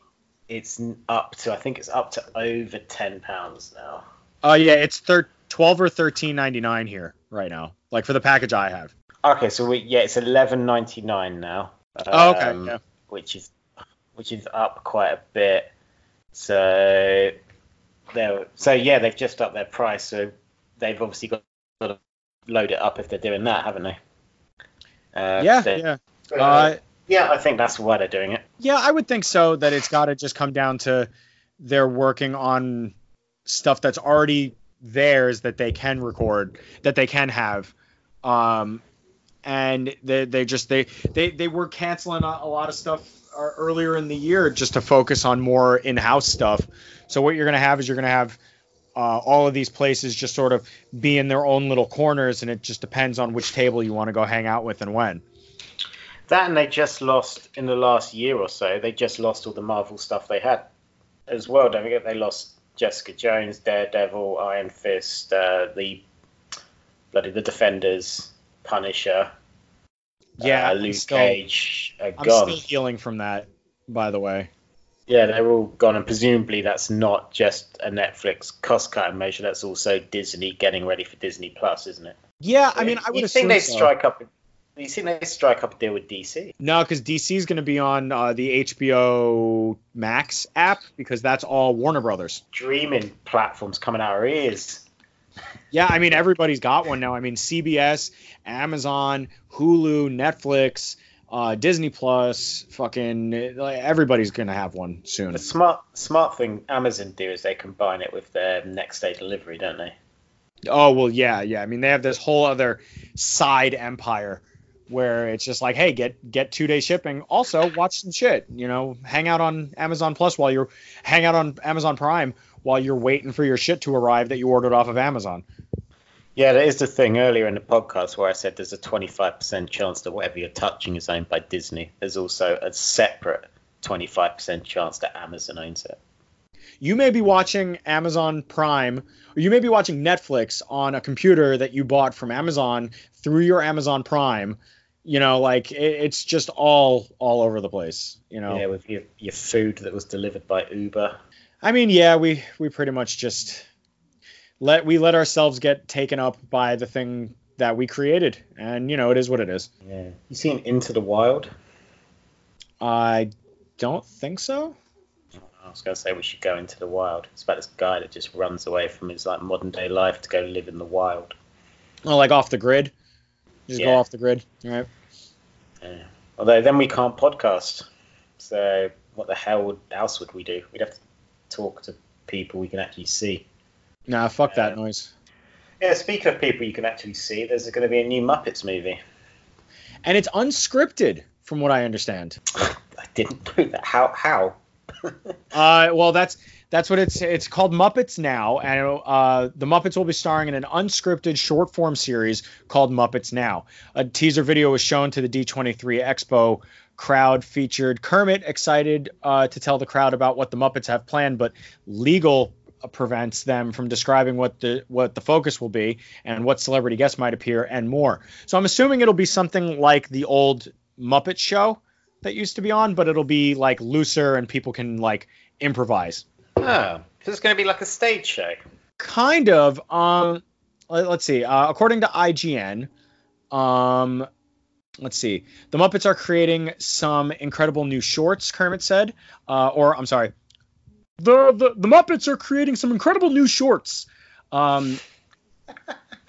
It's up to, I think it's up to over ten pounds now. Oh yeah, it's thir- 12 or 13.99 here right now. Like for the package I have. Okay, so we, yeah, it's eleven ninety nine now. Oh, okay. um, yeah. which is which is up quite a bit. So they so yeah, they've just upped their price. So they've obviously got to load it up if they're doing that, haven't they? Uh, Yeah, they- yeah. uh, Uh, yeah, I think that's why they're doing it. Yeah, I would think so. That it's got to just come down to they're working on stuff that's already theirs that they can record, that they can have, um, and they they just they they they were canceling a, lot of stuff uh, earlier in the year just to focus on more in-house stuff. So what you're gonna have is you're gonna have uh, all of these places just sort of be in their own little corners, and it just depends on which table you want to go hang out with and when. That and they just lost in the last year or so. They just lost all the Marvel stuff they had as well. Don't forget they lost Jessica Jones, Daredevil, Iron Fist, uh, the bloody the Defenders, Punisher, Yeah, uh, I'm Luke still- Cage are I'm gone. still healing from that, by the way. Yeah, they're all gone, and presumably that's not just a Netflix cost-cutting measure. That's also Disney getting ready for Disney Plus, isn't it? Yeah, I mean, I would think they so. strike up? You think they strike up a deal with DC? No, because DC is going to be on uh, the HBO Max app because that's all Warner Brothers. Streaming platforms coming out our ears. Yeah, I mean, everybody's got one now. I mean, CBS, Amazon, Hulu, Netflix, uh, Disney Plus, fucking like, everybody's going to have one soon. The smart smart thing Amazon do is they combine it with their next day delivery, don't they? Oh well, yeah, yeah. I mean, they have this whole other side empire where it's just like, hey, get get two day shipping. Also, watch some shit. You know, hang out on Amazon Plus while you're hang out on Amazon Prime while you're waiting for your shit to arrive that you ordered off of Amazon. Yeah, that is the thing earlier in the podcast where I said there's a 25% chance that whatever you're touching is owned by Disney. There's also a separate 25% chance that Amazon owns it. You may be watching Amazon Prime, or you may be watching Netflix on a computer that you bought from Amazon through your Amazon Prime. You know, like it, it's just all all over the place. You know. Yeah, with your, your food that was delivered by Uber. I mean, yeah, we we pretty much just let we let ourselves get taken up by the thing that we created, and you know, it is what it is. Yeah. You seen Into the Wild? I don't think so. I was going to say we should go into the wild. It's about this guy that just runs away from his like modern day life to go live in the wild. Oh, like off the grid. Just go off the grid. All right. Yeah. Although then we can't podcast. So what the hell would, else would we do? We'd have to talk to people we can actually see. Nah, fuck that Uh, noise. Yeah, speaking of people you can actually see, there's going to be a new Muppets movie. And it's unscripted, from what I understand. I didn't know that. How? How? Uh, well, that's that's what it's it's called Muppets Now, and uh, the Muppets will be starring in an unscripted short form series called Muppets Now. A teaser video was shown to the D23 Expo crowd, featured Kermit excited uh, to tell the crowd about what the Muppets have planned, but legal prevents them from describing what the what the focus will be and what celebrity guests might appear and more. So I'm assuming it'll be something like the old Muppet show that used to be on, but it'll be like looser and people can like improvise. Oh, so it's going to be like a stage show. Kind of. Um, let, us see. Uh, according to IGN, um, let's see. The Muppets are creating some incredible new shorts. Kermit said, uh, or I'm sorry. The, the the Muppets are creating some incredible new shorts. Um,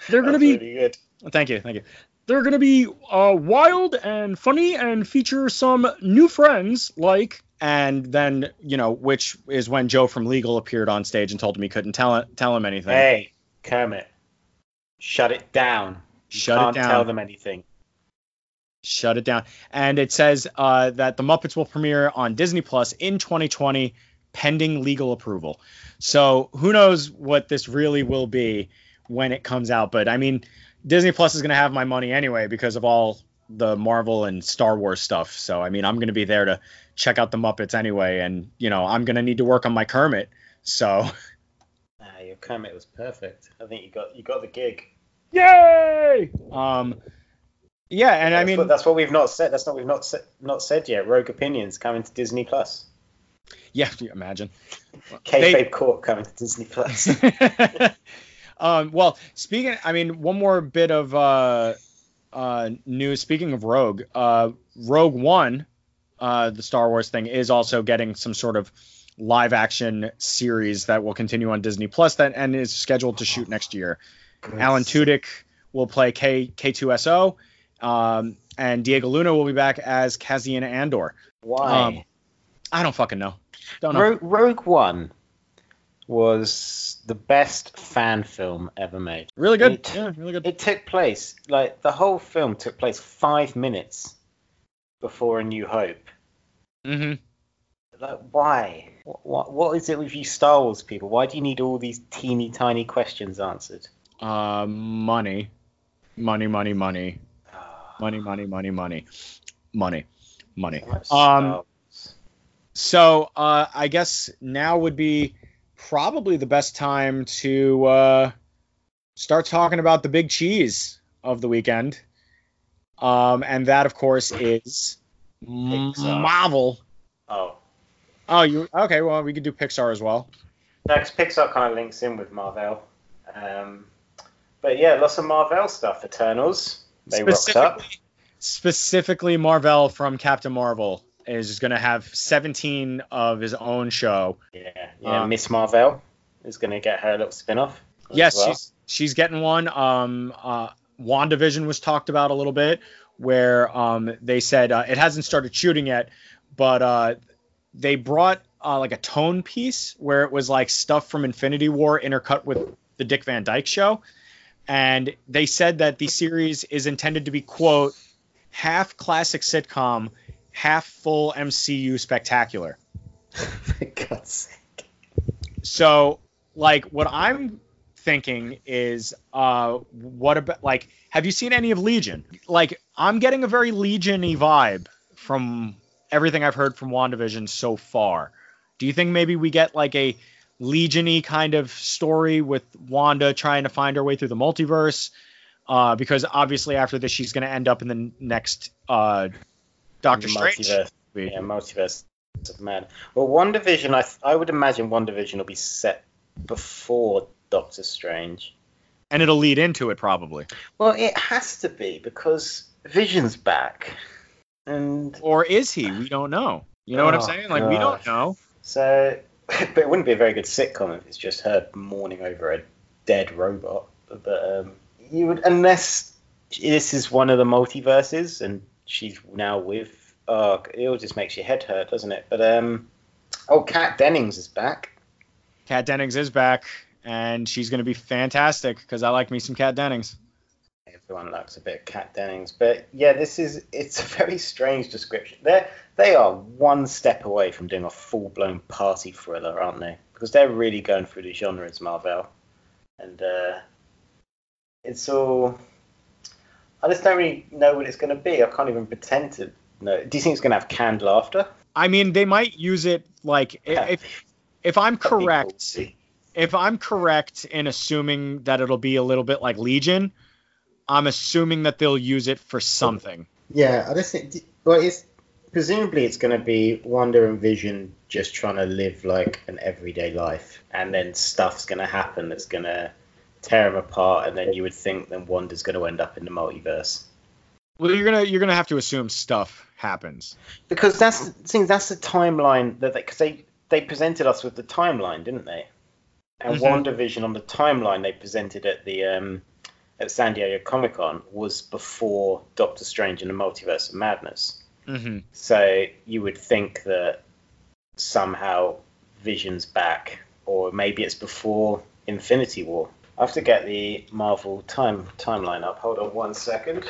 they're going to be good. Thank you, thank you. They're going to be uh, wild and funny and feature some new friends like. And then, you know, which is when Joe from Legal appeared on stage and told him he couldn't tell tell him anything. Hey, Kermit, shut it down. You Shut it can't down. tell them anything. Shut it down. And it says uh, that the Muppets will premiere on Disney Plus in 2020, pending legal approval. So who knows what this really will be when it comes out? But I mean, Disney Plus is going to have my money anyway because of all the Marvel and Star Wars stuff. So I mean, I'm going to be there to check out the Muppets anyway, and you know, I'm going to need to work on my Kermit. So Ah, your Kermit was perfect. I think you got you got the gig. Yay! Um, yeah, and I That's mean, what, that's what we've not said. That's not we've not said not said yet. Rogue Opinions coming to Disney Plus. yeah, you imagine. Kayfabe Court coming to Disney Plus. um, well, speaking, I mean, one more bit of uh, uh, news. Speaking of Rogue, uh, Rogue One, uh, the Star Wars thing, is also getting some sort of live action series that will continue on Disney Plus that and is scheduled to shoot next year. Alan Tudyk will play K K2SO, um, and Diego Luna will be back as Cassian Andor. Why? Um, I don't fucking know. Don't know. Rogue, Rogue One was the best fan film ever made. really good. it- yeah, really good. It took place like the whole film took place five minutes before A New Hope. Mm-hmm. Like, why? What, what, what is it with you Star Wars people? Why do you need all these teeny tiny questions answered? Uh, money, money, money, money, money, money, money, money, money, money. So Um, So uh, I guess now would be probably the best time to uh, start talking about the big cheese of the weekend, um, and that of course is Pixar. Marvel. oh. Oh, you okay? Well, we could do Pixar as well. Next, Pixar kind of links in with Marvel. Um, but yeah, lots of Marvel stuff. Eternals, they rocked up. Specifically, specifically Marvel from Captain Marvel is going to have 17 of his own show. Yeah, yeah. Uh, Miss Marvel is going to get her little spin-off. Yes, well. she's she's getting one. Um, uh, WandaVision was talked about a little bit, where um they said uh, it hasn't started shooting yet, but uh they brought uh, like a tone piece where it was like stuff from Infinity War intercut with the Dick Van Dyke show, and they said that the series is intended to be quote half classic sitcom, half full MCU spectacular. For God's sake. So, like, what I'm thinking is, uh, what about like, have you seen any of Legion? Like, I'm getting a very Legion-y vibe from everything I've heard from WandaVision so far. Do you think maybe we get like a Legion-y kind of story with Wanda trying to find her way through the multiverse? Uh, because obviously after this, she's going to end up in the next uh, Doctor Strange. Yeah, multiverse of man. Well, WandaVision, I th- I would imagine WandaVision will be set before Doctor Strange. And it'll lead into it probably. Well, it has to be because Vision's back, and Or is he? We don't know. You know what I'm Oh, saying? Like, we don't know. so. But it wouldn't be a very good sitcom if it's just her mourning over a dead robot. But um, you would, unless this is one of the multiverses and she's now with. Oh, it all just makes your head hurt, doesn't it? But um, oh, Kat Dennings is back. Kat Dennings is back, and she's going to be fantastic because I like me some Kat Dennings. Everyone likes a bit of Kat Dennings, but yeah, this is it's a very strange description. They they are one step away from doing a full blown party thriller, aren't they? Because they're really going through the genres, Marvel, and uh, it's all. I just don't really know what it's going to be. I can't even pretend to know. Do you think it's going to have canned laughter? I mean, they might use it like i- if if I'm correct, if I'm correct in assuming that it'll be a little bit like Legion, I'm assuming that they'll use it for something. Yeah, I just think. Well, it's presumably it's going to be Wanda and Vision just trying to live like an everyday life, and then stuff's going to happen that's going to tear them apart, and then you would think then Wanda's going to end up in the multiverse. Well, you're gonna you're gonna have to assume stuff happens. Because that's the thing. That's the timeline that because they, they presented us with the timeline, didn't they? And Mhm. WandaVision on the timeline they presented at the um, at San Diego Comic Con was before Doctor Strange and the Multiverse of Madness. hmm So you would think that somehow Vision's back, or maybe it's before Infinity War. I have to get the Marvel time timeline up. Hold on one second.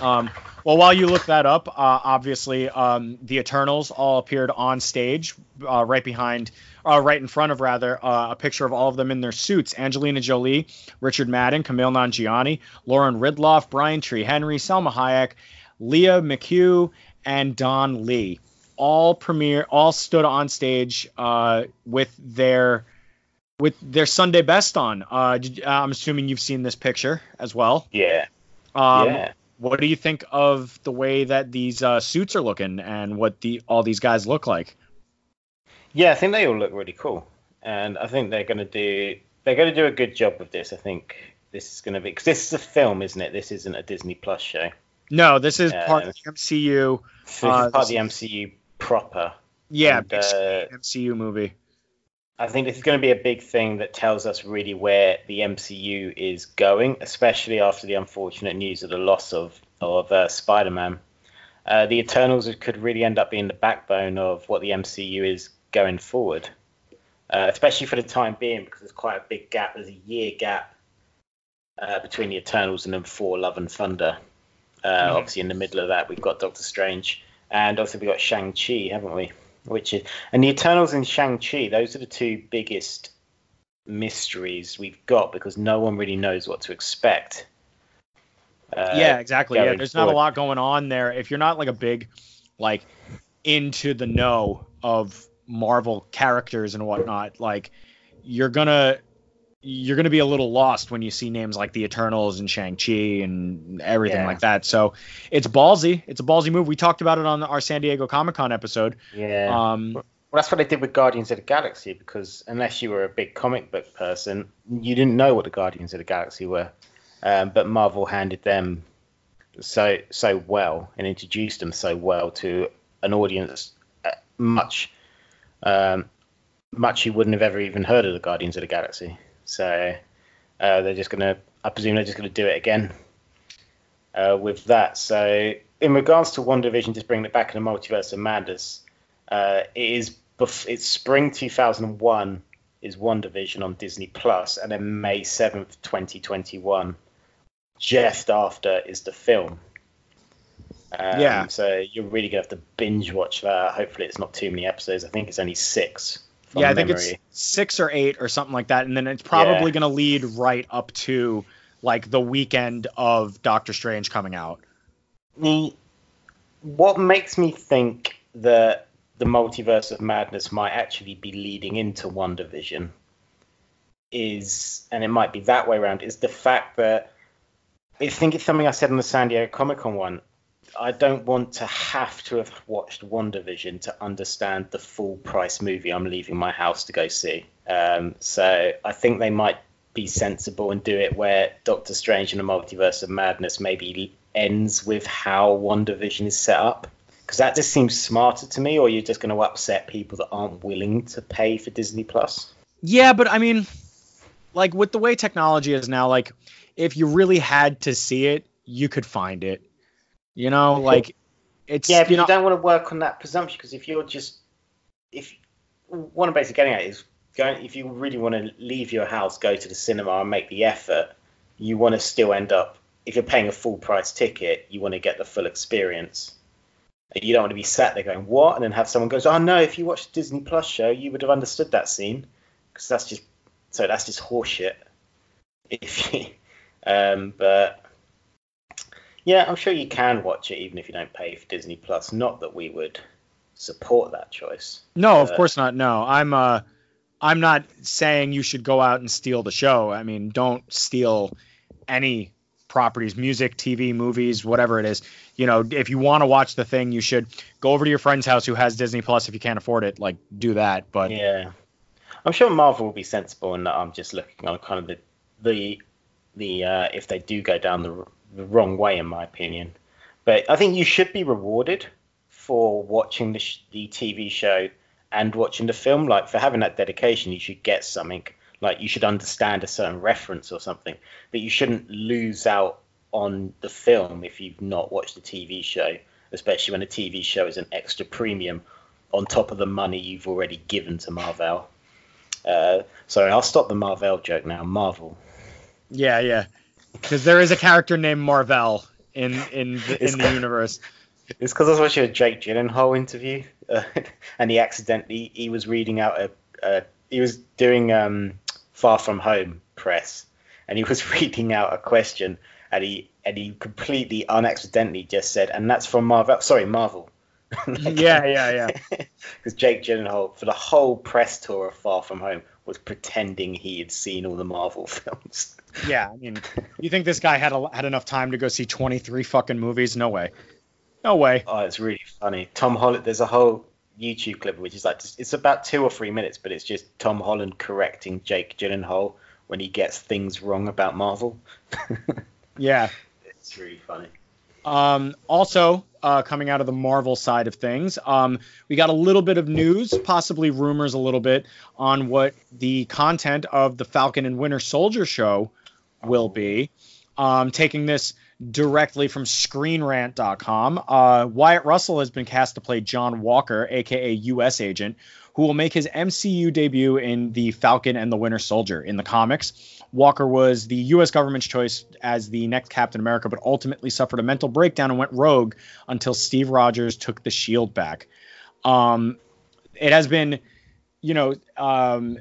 Um, well, while you look that up, uh, obviously um, the Eternals all appeared on stage, uh, right behind, uh, right in front of rather, uh, a picture of all of them in their suits: Angelina Jolie, Richard Madden, Kumail Nanjiani, Lauren Ridloff, Brian Tyree Henry, Salma Hayek, Lia McHugh, and Don Lee. All premiere, all stood on stage uh, with their with their Sunday best on. Uh, I'm assuming you've seen this picture as well. Yeah. Um, yeah. What do you think of the way that these uh, suits are looking and what the all these guys look like? Yeah, I think they all look really cool, and I think they're going to do they're going to do a good job with this. I think this is going to be because this is a film, isn't it? This isn't a Disney Plus show. No, this is Yeah. part of the MCU. So Uh, part of the MCU proper. Yeah, And, uh, MCU movie. I think this is going to be a big thing that tells us really where the MCU is going, especially after the unfortunate news of the loss of of uh, Spider-Man. Uh, the Eternals could really end up being the backbone of what the MCU is going forward, uh, especially for the time being, because there's quite a big gap. There's a year gap uh, between the Eternals and then Thor: Love and Thunder. Uh, Obviously, in the middle of that, we've got Doctor Strange, and also we've got Shang Chi, haven't we? Which is and the Eternals and Shang Chi. Those are the two biggest mysteries we've got because no one really knows what to expect. Uh, yeah, exactly. Yeah, there's not a lot going on there. If you're not like a big, like, into the know of Marvel characters and whatnot, like, you're gonna you're gonna be a little lost when you see names like the Eternals and Shang Chi and everything Yeah. like that. So it's ballsy. It's a ballsy move. We talked about it on our San Diego Comic Con episode. Yeah. Um, Well, that's what they did with Guardians of the Galaxy because unless you were a big comic book person, you didn't know what the Guardians of the Galaxy were. Um, but Marvel handed them so so well and introduced them so well to an audience uh, much um, much you wouldn't have ever even heard of the Guardians of the Galaxy. So uh, they're just gonna, I presume they're just gonna do it again uh, with that. So in regards to WandaVision, just bringing it back in the multiverse of madness, uh, it is bef- it's spring 2001 is One Division on Disney Plus, and then May 7th, 2021, just after is the film. Um, Yeah. So you're really gonna have to binge watch that. Hopefully, it's not too many episodes. I think it's only six. Yeah, I think memory. it's six or eight or something like that, and then it's probably Yeah. gonna lead right up to like the weekend of Doctor Strange coming out. the what makes me think that the multiverse of madness might actually be leading into WandaVision is and it might be that way around is the fact that I think it's something I said on the San Diego Comic Con one. I don't want to have to have watched WandaVision to understand the full price movie I'm leaving my house to go see. Um, so I think they might be sensible and do it where Doctor Strange and the Multiverse of Madness maybe ends with how WandaVision is set up. Because that just seems smarter to me, or you're just going to upset people that aren't willing to pay for Disney Plus. Yeah, but I mean, like with the way technology is now, like if you really had to see it, you could find it. You know, like it's Yeah, but you you, don't want to work on that presumption because if you're just if what I'm basically getting at is going if you really want to leave your house, go to the cinema and make the effort, you want to still end up if you're paying a full price ticket, you want to get the full experience. You don't want to be sat there going what, and then have someone goes, "Oh no, if you watched the Disney Plus show, you would have understood that scene," because that's just so that's just horseshit. If you, um, but yeah, I'm sure you can watch it even if you don't pay for Disney Plus. Not that we would support that choice. no, of course not. No, I'm uh, I'm not saying you should go out and steal the show. I mean, don't steal any properties, music, TV, movies, whatever it is. You know, if you want to watch the thing, you should go over to your friend's house who has Disney Plus. If you can't afford it, like do that. But Yeah, I'm sure Marvel will be sensible in that. I'm just looking on kind of the the the uh, if they do go down the, the wrong way, in my opinion. But I think you should be rewarded for watching the, sh- the TV show and watching the film. Like for having that dedication, you should get something. Like you should understand a certain reference or something. But you shouldn't lose out on the film if you've not watched the TV show, especially when the TV show is an extra premium on top of the money you've already given to Marvel. Uh, sorry, I'll stop the Marvel joke now. Marvel. yeah, yeah, because there is a character named Marvel in in the, in the universe. It's because I was watching a Jake Gyllenhaal interview, uh, and he accidentally he was reading out a, a he was doing um, Far From Home press, and he was reading out a question, and he and he completely unaccidentally just said, and that's from Marvel. Sorry, Marvel. Yeah, yeah, yeah. Because Jake Gyllenhaal for the whole press tour of Far From Home was pretending he had seen all the Marvel films. Yeah, I mean, you think this guy had a, had enough time to go see 23 fucking movies? No way. No way. Oh, it's really funny. Tom Holland. There's a whole YouTube clip which is like it's about two or three minutes, but it's just Tom Holland correcting Jake Gyllenhaal when he gets things wrong about Marvel. Yeah. it's really funny. Um, also, uh, coming out of the Marvel side of things, um, we got a little bit of news, possibly rumors a little bit, on what the content of the Falcon and Winter Soldier show will be. Um, taking this directly from ScreenRant.com, uh, Wyatt Russell has been cast to play John Walker, aka U.S. Agent, who will make his MCU debut in the Falcon and the Winter Soldier. In the comics, Walker was the U.S. government's choice as the next Captain America, but ultimately suffered a mental breakdown and went rogue until Steve Rogers took the shield back. Um, it has been, you know, um,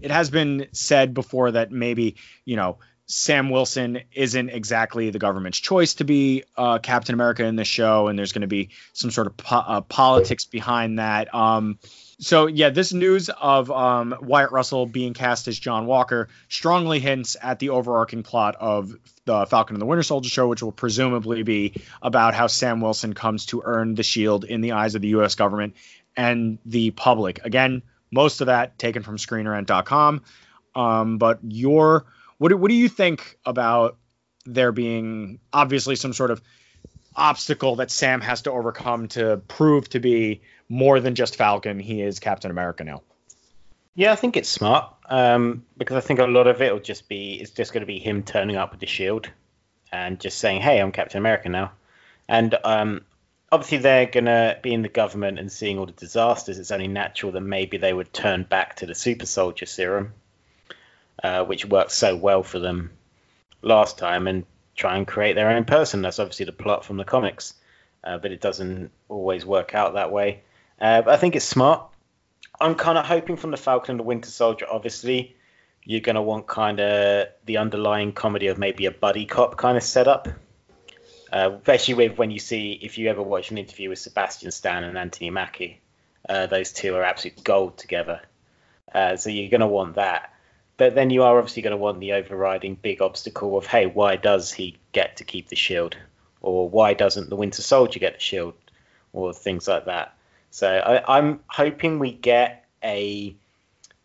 it has been said before that maybe, you know, Sam Wilson isn't exactly the government's choice to be uh, Captain America in the show, and there's going to be some sort of po- uh, politics behind that. Um, so yeah, this news of um, Wyatt Russell being cast as John Walker strongly hints at the overarching plot of the Falcon and the Winter Soldier show, which will presumably be about how Sam Wilson comes to earn the shield in the eyes of the U.S. government and the public. Again, most of that taken from ScreenRant.com. Um, but your what do, what do you think about there being obviously some sort of obstacle that Sam has to overcome to prove to be more than just Falcon? He is Captain America now. Yeah, I think it's smart um, because I think a lot of it will just be it's just going to be him turning up with the shield and just saying, "Hey, I'm Captain America now," and um, obviously they're going to be in the government and seeing all the disasters. It's only natural that maybe they would turn back to the super soldier serum, uh, which worked so well for them last time, and try and create their own person. That's obviously the plot from the comics, uh, but it doesn't always work out that way. Uh, but I think it's smart. I'm kind of hoping from the Falcon and the Winter Soldier, obviously, you're going to want kind of the underlying comedy of maybe a buddy cop kind of setup. Uh, especially with when you see, if you ever watch an interview with Sebastian Stan and Anthony Mackie, uh, those two are absolute gold together. Uh, so you're going to want that. But then you are obviously going to want the overriding big obstacle of, hey, why does he get to keep the shield? Or why doesn't the Winter Soldier get the shield? Or things like that. So I, I'm hoping we get a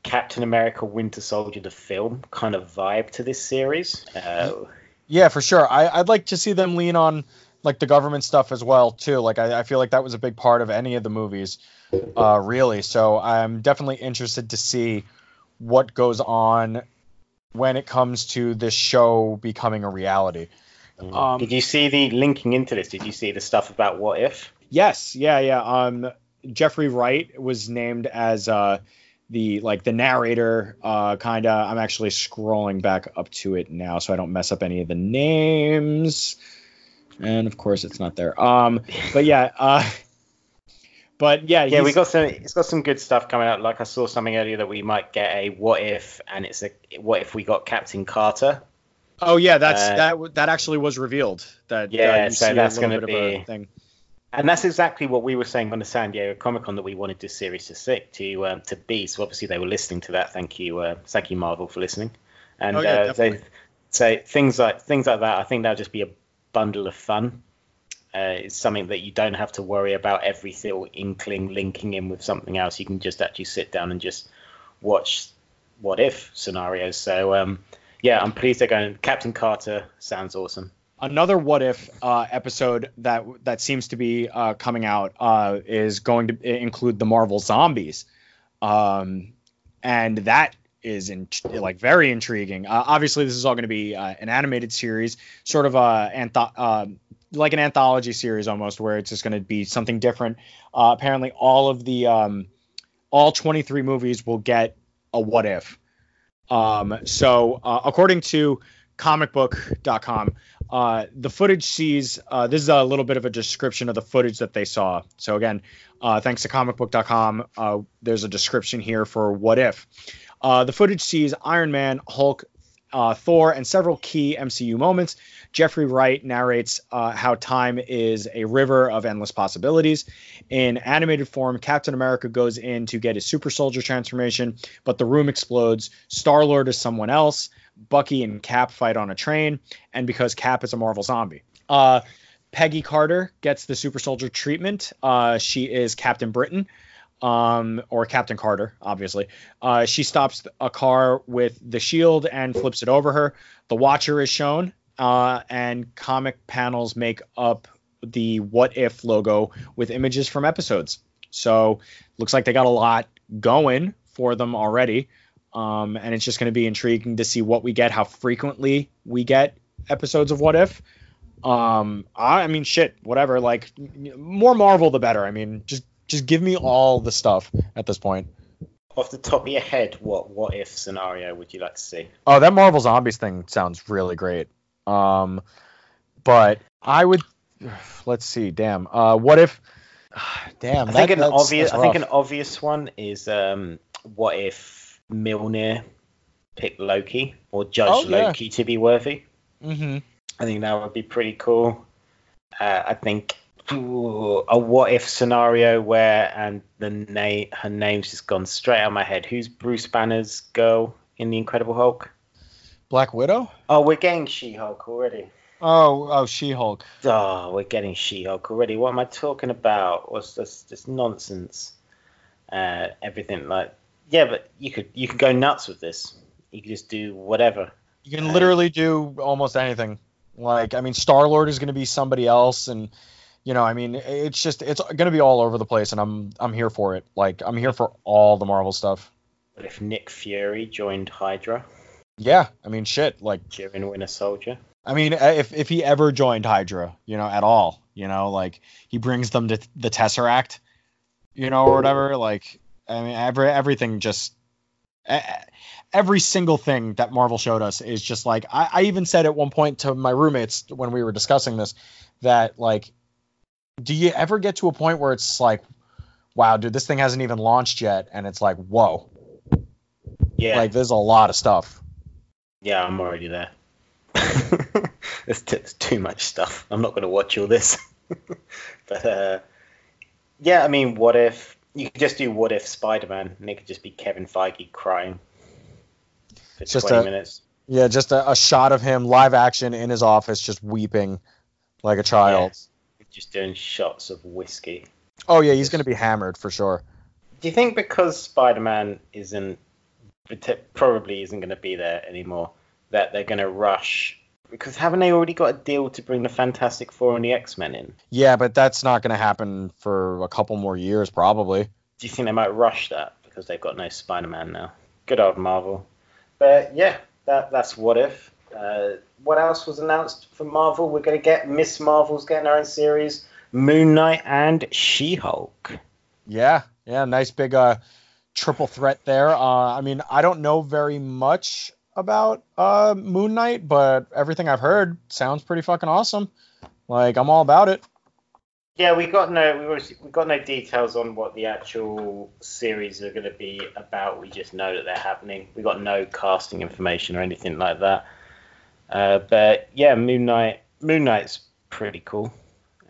Captain America Winter Soldier the film kind of vibe to this series. Uh, Yeah, for sure. I, I'd like to see them lean on like the government stuff as well too. Like I, I feel like that was a big part of any of the movies, uh, really. So I'm definitely interested to see what goes on when it comes to this show becoming a reality. Um, did you see the linking into this? Did you see the stuff about what if? Yes, yeah, yeah. Um, Jeffrey Wright was named as uh, the like the narrator. Uh, kind of. I'm actually scrolling back up to it now, so I don't mess up any of the names. And of course, it's not there. Um, but yeah. Uh, but yeah, Yeah, we got some. It's got some good stuff coming out. Like I saw something earlier that we might get a what if, and it's a what if we got Captain Carter. Oh yeah, that's Uh, that. That actually was revealed. That uh, Yeah, you so that's bit a be- thing. And that's exactly what we were saying on the San Diego Comic Con that we wanted this series to stick to um, to be. So obviously they were listening to that. Thank you, uh, thank you Marvel for listening. And Oh, yeah, uh, they, so things like things like that. I think that'll just be a bundle of fun. Uh, it's something that you don't have to worry about every little inkling linking in with something else. You can just actually sit down and just watch what if scenarios. So um, yeah, I'm pleased they're going. Captain Carter sounds awesome. Another what if uh, episode that that seems to be uh, coming out uh, is going to include the Marvel zombies, um, and that is in, like very intriguing. Uh, obviously, this is all going to be uh, an animated series, sort of a antho- uh, like an anthology series almost, where it's just going to be something different. Apparently, all of the um, all 23 movies will get a what if. Um, so, according to comicbook.com, uh, the footage sees uh, this is a little bit of a description of the footage that they saw. So, again, uh, thanks to comicbook.com, uh, there's a description here for what if. Uh, the footage sees Iron Man, Hulk, uh, Thor, and several key MCU moments. Jeffrey Wright narrates how time is a river of endless possibilities. In animated form, Captain America goes in to get his super soldier transformation, but the room explodes. Star Lord is someone else. Bucky and Cap fight on a train, and because Cap is a Marvel zombie. Uh, Peggy Carter gets the super soldier treatment. Uh, she is Captain Britain um, or Captain Carter, obviously. Uh, she stops a car with the shield and flips it over her. The Watcher is shown, uh, and comic panels make up the What If logo with images from episodes. So looks like they got a lot going for them already. Um, and it's just going to be intriguing to see what we get, how frequently we get episodes of What If. Um, I, I mean, shit, whatever. Like, more Marvel, the better. I mean, just just give me all the stuff at this point. Off the top of your head, what what if scenario would you like to see? Oh, that Marvel Zombies thing sounds really great. Um, but I would let's see. Damn. Uh, what if? Damn. I think that- an that's- obvious. that's I think an obvious one is um, what if Mjolnir pick Loki or judge Oh, yeah. Loki to be worthy? Mhm. I think that would be pretty cool. Uh, I think ooh, a what if scenario where and the name her name's just gone straight out of my head. Who's Bruce Banner's girl in the Incredible Hulk? Black Widow. Oh, we're getting She-Hulk already. Oh, oh, She-Hulk. Oh, we're getting She-Hulk already. What am I talking about? What's this? This nonsense. Uh, everything like yeah, but you could you could go nuts with this. You could just do whatever. You can literally do almost anything. Like, I mean, Star Lord is going to be somebody else, and you know, I mean, it's just it's going to be all over the place, and I'm I'm here for it. Like, I'm here for all the Marvel stuff. But if Nick Fury joined Hydra Yeah, I mean, shit. Like, during Winter Soldier, I mean, uh, if if he ever joined Hydra, you know, at all, you know, like he brings them to the Tesseract, you know, or whatever. Like, I mean, every everything just every single thing that Marvel showed us is just like I, I even said at one point to my roommates when we were discussing this that like, do you ever get to a point where it's like, wow, dude, this thing hasn't even launched yet, and it's like, whoa, yeah, like there's a lot of stuff. yeah, I'm already there. There's t- it's too much stuff. I'm not going to watch all this. but uh, yeah, I mean, what if you could just do what if Spider-Man and it could just be Kevin Feige crying for just 20 a- minutes. Yeah, just a, a shot of him live action in his office, just weeping like a child. Just doing shots of whiskey. Oh yeah, he's gonna be hammered for sure. Do you think because Spider-Man isn't probably isn't going to be there anymore, that they're going to rush? Because haven't they already got a deal to bring the Fantastic Four and the X-Men in? Yeah, but that's not gonna happen for a couple more years probably. Do you think they might rush that because they've got no Spider-Man now? Good old Marvel. But yeah, that that's what if. Uh, what else was announced for Marvel? We're going to get Miss Marvel's getting her own series, Moon Knight and She-Hulk. Yeah, yeah, nice big uh triple threat there. Uh, I mean, I don't know very much about uh Moon Knight, but everything I've heard sounds pretty fucking awesome. Like I'm all about it. Yeah, we got no we obviously- we got no details on what the actual series are going to be about. We just know that they're happening. We got no casting information or anything like that. Uh, but yeah, Moon Knight Moon Knight's pretty cool,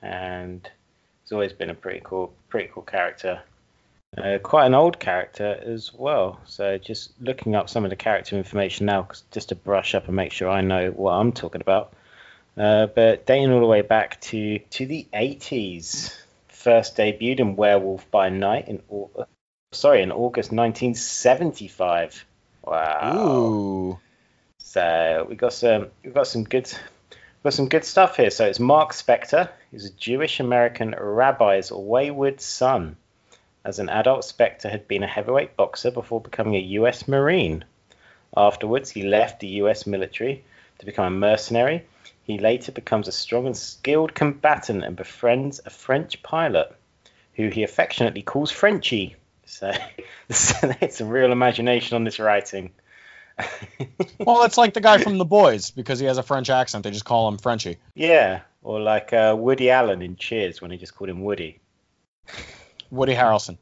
and he's always been a pretty cool pretty cool character. Uh, quite an old character as well. So just looking up some of the character information now, just to brush up and make sure I know what I'm talking about. Uh, but dating all the way back to to the 80s. First debuted in Werewolf by Night in sorry in August 1975. Wow. Ooh. So we got some we got some good we got some good stuff here. So it's Marc Spector, who's a Jewish American rabbi's wayward son. As an adult, Spector had been a heavyweight boxer before becoming a U.S. Marine. Afterwards, he left the U.S. military to become a mercenary. He later becomes a strong and skilled combatant and befriends a French pilot, who he affectionately calls Frenchie. So it's some real imagination on this writing. Well, it's like the guy from The Boys because he has a French accent. They just call him Frenchie. Yeah, or like uh, Woody Allen in Cheers when he just called him Woody. Woody Harrelson.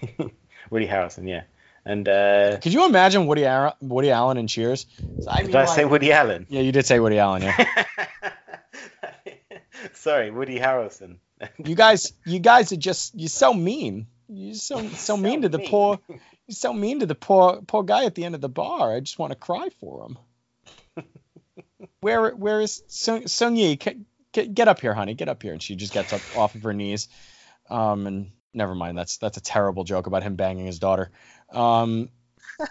Woody Harrelson, yeah. And uh, Could you imagine Woody Ar- Woody Allen in Cheers? I did I say Woody Allen? Yeah, you did say Woody Allen. Yeah. Sorry, Woody Harrelson. you guys, you guys are just you're so mean. You're so so mean to the mean. poor. You're so mean to the poor poor guy at the end of the bar. I just want to cry for him. where where is Sung Sung Yi? Get, get get up here, honey. Get up here. And she just gets up off of her knees. Um, and never mind. That's that's a terrible joke about him banging his daughter. Um,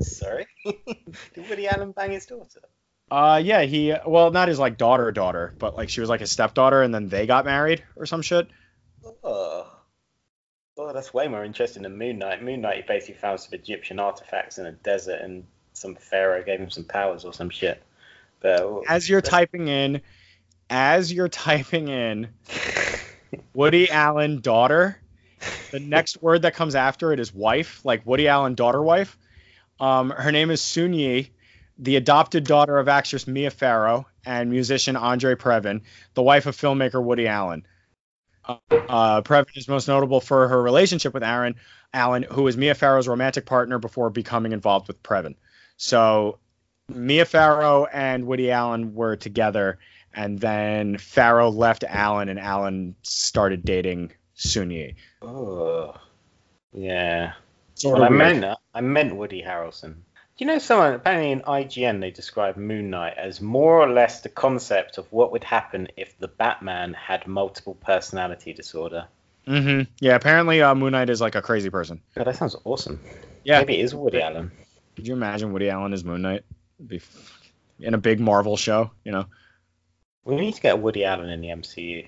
Sorry. Did Woody Allen bang his daughter? uh, yeah, he well, not his like daughter daughter, but like she was like his stepdaughter, and then they got married or some shit. Oh. Oh, that's way more interesting than Moon Knight. Moon Knight, he basically found some Egyptian artifacts in a desert, and some pharaoh gave him some powers or some shit. But As you're typing in, as you're typing in Woody Allen daughter, the next word that comes after it is wife, like Woody Allen daughter wife. Um, her name is Soon-Yi, the adopted daughter of actress Mia Farrow and musician Andre Previn, the wife of filmmaker Woody Allen. Uh, Previn is most notable for her relationship with Aaron Allen, who was Mia Farrow's romantic partner before becoming involved with Previn. So Mia Farrow and Woody Allen were together, and then Farrow left Allen, and Allen started dating Soon-Yi. oh, yeah. Sort Well, I meant I meant Woody Harrelson. Do you know someone? Apparently, in IGN, they describe Moon Knight as more or less the concept of what would happen if the Batman had multiple personality disorder. Mm-hmm. Yeah, apparently uh, Moon Knight is like a crazy person. God, that sounds awesome. Yeah. Maybe it is Woody Allen. Could you imagine Woody Allen as Moon Knight? Be f- in a big Marvel show, you know? We need to get Woody Allen in the MCU.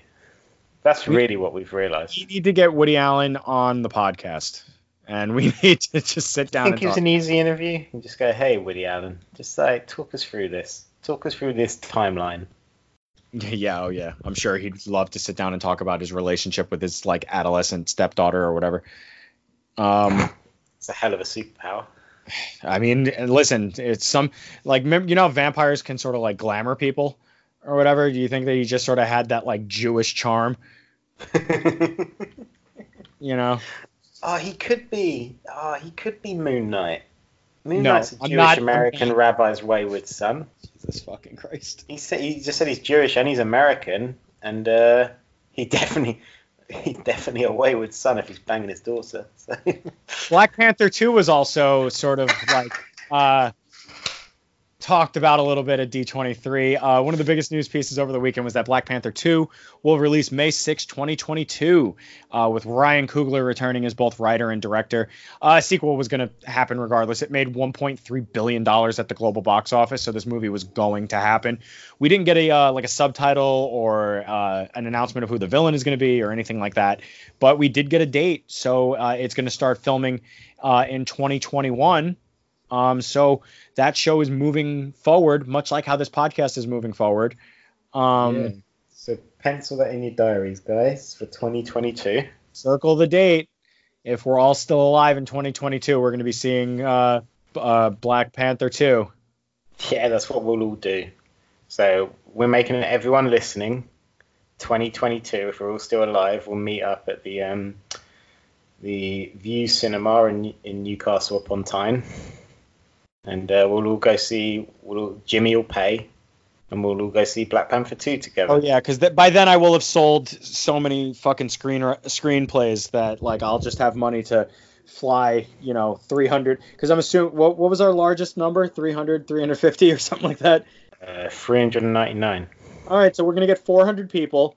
That's We- really what we've realized. We need to get Woody Allen on the podcast, and we need to just sit down. I think and it was an easy interview. You just go, hey, Woody Allen, just like talk us through this. Talk us through this timeline. Yeah, oh yeah. I'm sure he'd love to sit down and talk about his relationship with his like adolescent stepdaughter or whatever. Um, It's a hell of a superpower. I mean, listen, it's some like you know, vampires can sort of like glamour people or whatever. Do you think that he just sort of had that like Jewish charm? You know, oh, he could be. Oh, he could be Moon Knight. Moon No, Knight's a I'm Jewish not- American rabbi's wayward son. Jesus fucking Christ. He said he just said he's Jewish and he's American, and uh, he definitely he's definitely a wayward son if he's banging his daughter. So. Black Panther 2 was also sort of like uh, talked about a little bit at D23. Uh, one of the biggest news pieces over the weekend was that Black Panther 2 will release May 6, 2022, uh, with Ryan Coogler returning as both writer and director. Uh, sequel was going to happen regardless. It made 1.3 billion dollars at the global box office, so this movie was going to happen. We didn't get a uh, like a subtitle or uh, an announcement of who the villain is going to be or anything like that, but we did get a date. So uh, it's going to start filming in 2021. Um, so that show is moving forward, much like how this podcast is moving forward. Um, Yeah. So pencil that in your diaries, guys, for 2022. Circle the date. If we're all still alive in 2022, we're going to be seeing uh, uh, Black Panther 2. Yeah, that's what we'll all do. So we're making it. Everyone listening, 2022. If we're all still alive, we'll meet up at the um, the Vue Cinema in in Newcastle upon Tyne, and uh, we'll all go see. We'll Jimmy will pay, and we'll all go see Black Panther 2 together. Oh yeah, because th- by then I will have sold so many fucking screen screenplays that like I'll just have money to fly, you know, 300. Because I'm assuming what what was our largest number? 300, 350 or something like that. Uh, 399. All right, so we're gonna get 400 people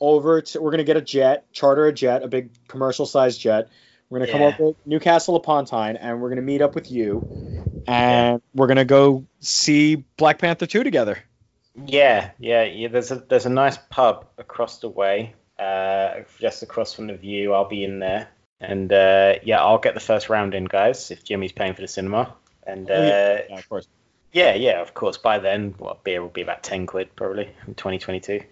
over to. We're gonna get a jet, charter a jet, a big commercial sized jet. We're gonna come Yeah. over to Newcastle upon Tyne, and we're gonna meet up with you, and we're gonna go see Black Panther 2 together. Yeah, yeah, yeah. There's a there's a nice pub across the way, uh, just across from the Vue. I'll be in there, and uh, yeah, I'll get the first round in, guys. If Jimmy's paying for the cinema, and uh, Oh, yeah. Yeah, of course. yeah, of course. By then, what beer will be about ten quid probably in 2022,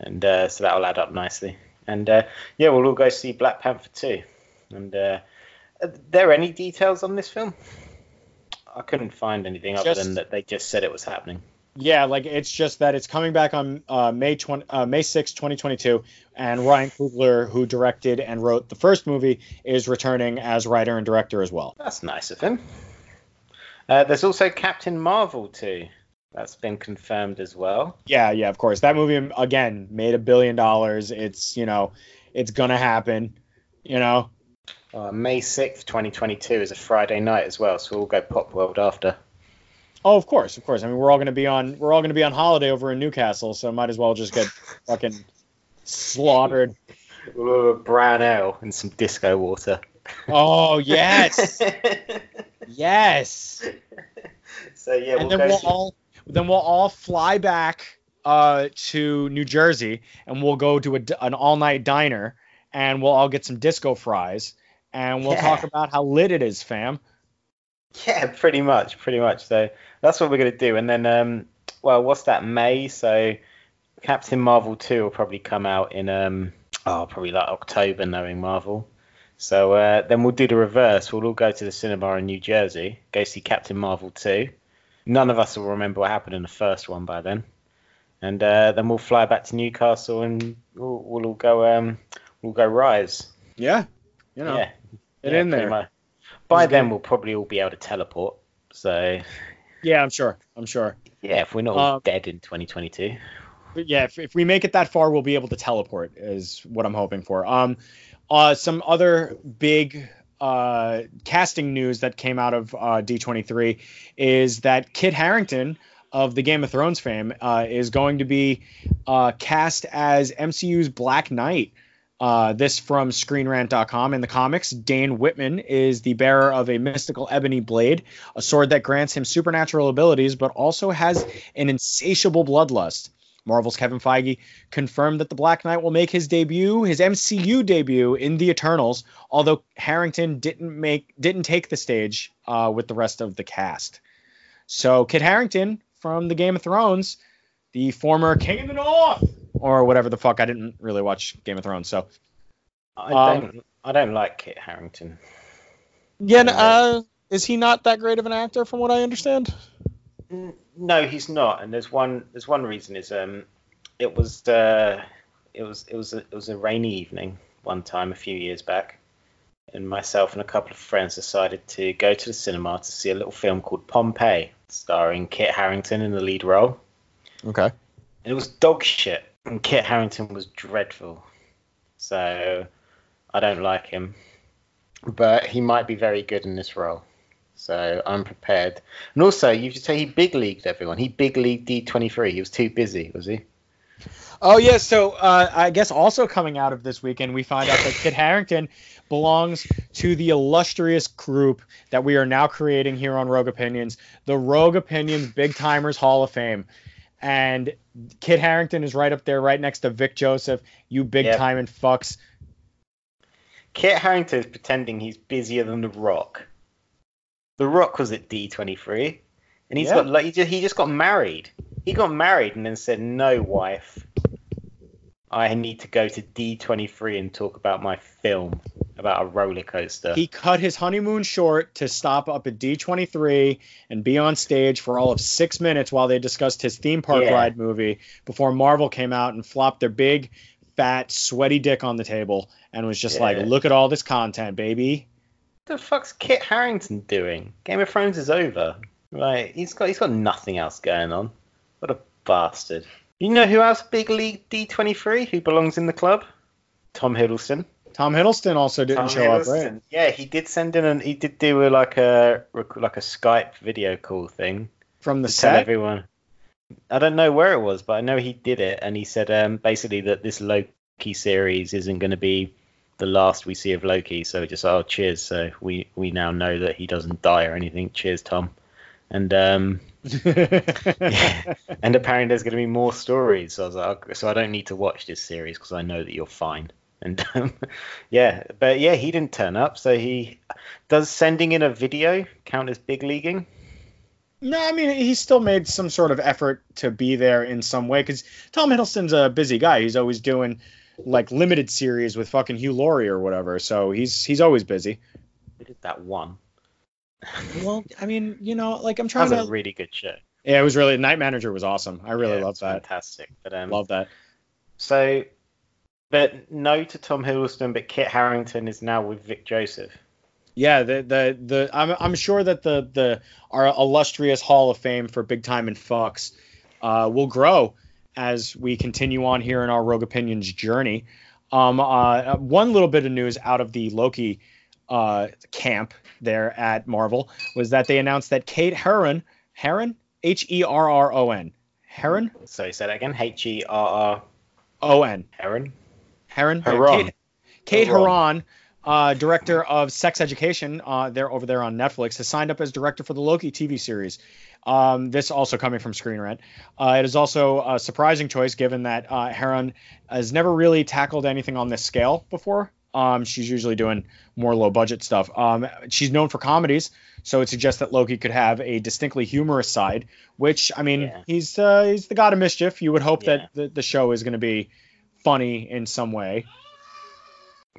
and uh, so that'll add up nicely. And uh, yeah, we'll all go see Black Panther 2. And uh, are there any details on this film? I couldn't find anything other than that they just said it was happening. Yeah, like it's just that it's coming back on uh, May 20, uh, May 6, 2022, and Ryan Coogler, who directed and wrote the first movie, is returning as writer and director as well. That's nice of him. Uh, there's also Captain Marvel too. That's been confirmed as well. Yeah, yeah, of course. That movie again made a billion dollars. It's you know, it's gonna happen. You know. Uh, May 6th, 2022 is a Friday night as well, so we'll go Popworld after. Oh, of course, of course. I mean, we're all gonna be on we're all gonna be on holiday over in Newcastle, so might as well just get fucking slaughtered. Brown ale and some disco water. Oh yes, yes. So yeah, and we'll then go we'll all then we'll all fly back uh, to New Jersey, and we'll go to a an all night diner, and we'll all get some disco fries, and we'll Yeah. talk about how lit it is, fam. Yeah, pretty much, pretty much. So that's what we're gonna do, and then um, well, what's that? May. So Captain Marvel two will probably come out in um, oh, probably like October, knowing Marvel. So uh, then we'll do the reverse. We'll all go to the cinema in New Jersey, go see Captain Marvel two. None of us will remember what happened in the first one by then, and uh, then we'll fly back to Newcastle and we'll, we'll all go um, we'll go Rise. Yeah, you know, yeah, get yeah, in there. much. By then good. we'll probably all be able to teleport. So Yeah, I'm sure. I'm sure. yeah, if we're not all Um, dead in 2022. But yeah, if, if we make it that far, we'll be able to teleport. Is what I'm hoping for. Um, uh, some other big uh casting news that came out of uh, D23 is that Kit Harington of the Game of Thrones fame uh, is going to be uh, cast as MCU's Black Knight. Uh, this from ScreenRant.com. In the comics, Dane Whitman is the bearer of a mystical ebony blade, a sword that grants him supernatural abilities, but also has an insatiable bloodlust. Marvel's Kevin Feige confirmed that the Black Knight will make his debut, his MCU debut in the Eternals, although Harington didn't make didn't take the stage uh, with the rest of the cast. So Kit Harington from the Game of Thrones, the former King of the North, or whatever the fuck. I didn't really watch Game of Thrones, so I um, don't I don't like Kit Harington. Yeah, uh, is he not that great of an actor, from what I understand? No, he's not. And there's one there's one reason is um it was uh it was it was a, it was a rainy evening one time a few years back, and myself and a couple of friends decided to go to the cinema to see a little film called Pompeii, starring Kit Harington in the lead role. Okay. And it was dog shit, and Kit Harington was dreadful. So I don't like him, but he might be very good in this role. So I'm prepared. And also, you should say he big leagued everyone. He big leagued D23. He was too busy, was he? Oh yeah, so uh, I guess also coming out of this weekend, we find out that Kit Harington belongs to the illustrious group that we are now creating here on Rogue Opinions, the Rogue Opinions Big Timers Hall of Fame. And Kit Harington is right up there, right next to Vic Joseph. You big Yep. time and fucks. Kit Harington is pretending he's busier than The Rock. The Rock was at D23, and he's Yeah. got like he just, he just got married. He got married and then said, "No, wife, I need to go to D23 and talk about my film about a roller coaster." He cut his honeymoon short to stop up at D23 and be on stage for all of six minutes while they discussed his theme park Yeah. ride movie before Marvel came out and flopped their big, fat, sweaty dick on the table and was just like, look at all this content, baby. What the fuck's Kit Harington doing? Game of Thrones is over. Right, he's got he's got nothing else going on. What a bastard. You know who else big league D23 who belongs in the club? Tom Hiddleston. Tom Hiddleston also didn't Tom show up, right? Yeah, he did send in and he did do a, like a like a Skype video call thing From the set. everyone. I don't know where it was, but I know he did it, and he said um, basically that this Loki series isn't going to be the last we see of Loki. So just oh, cheers. So we we now know that he doesn't die or anything. Cheers, Tom. And um, yeah. and apparently there's going to be more stories. So I was like, so I don't need to watch this series because I know that you're fine. And um, yeah, but yeah, he didn't turn up. So he does sending in a video count as big leaguing? No, I mean he still made some sort of effort to be there in some way because Tom Hiddleston's a busy guy. He's always doing like limited series with fucking Hugh Laurie or whatever. So he's he's always busy. We did that one. Well, I mean, you know, like I'm That trying was to. a really good show. Yeah, it was really Night Manager was awesome. I really Yeah, love that. Fantastic. But um, Love that. so, but no to Tom Hiddleston, but Kit Harington is now with Vic Joseph. Yeah, the the the I'm I'm sure that the the our illustrious Hall of Fame for big time and Fox uh, will grow as we continue on here in our Rogue Opinions journey. Um, uh, one little bit of news out of the Loki uh, camp there at Marvel was that they announced that Kate Herron, Herron, H E R R O N, Herron, So say that again. H E R R O N, Herron. Heron, Herron. Kate, Kate Herron. Herron, uh, director of Sex Education, uh, there over there on Netflix, has signed up as director for the Loki TV series. Um, this also coming from Screen Rant. Uh, it is also a surprising choice given that uh, Herron has never really tackled anything on this scale before. Um, she's usually doing more low budget stuff. Um, she's known for comedies, so it suggests that Loki could have a distinctly humorous side. Which I mean, Yeah. he's uh, he's the god of mischief. You would hope Yeah. that the, the show is going to be funny in some way.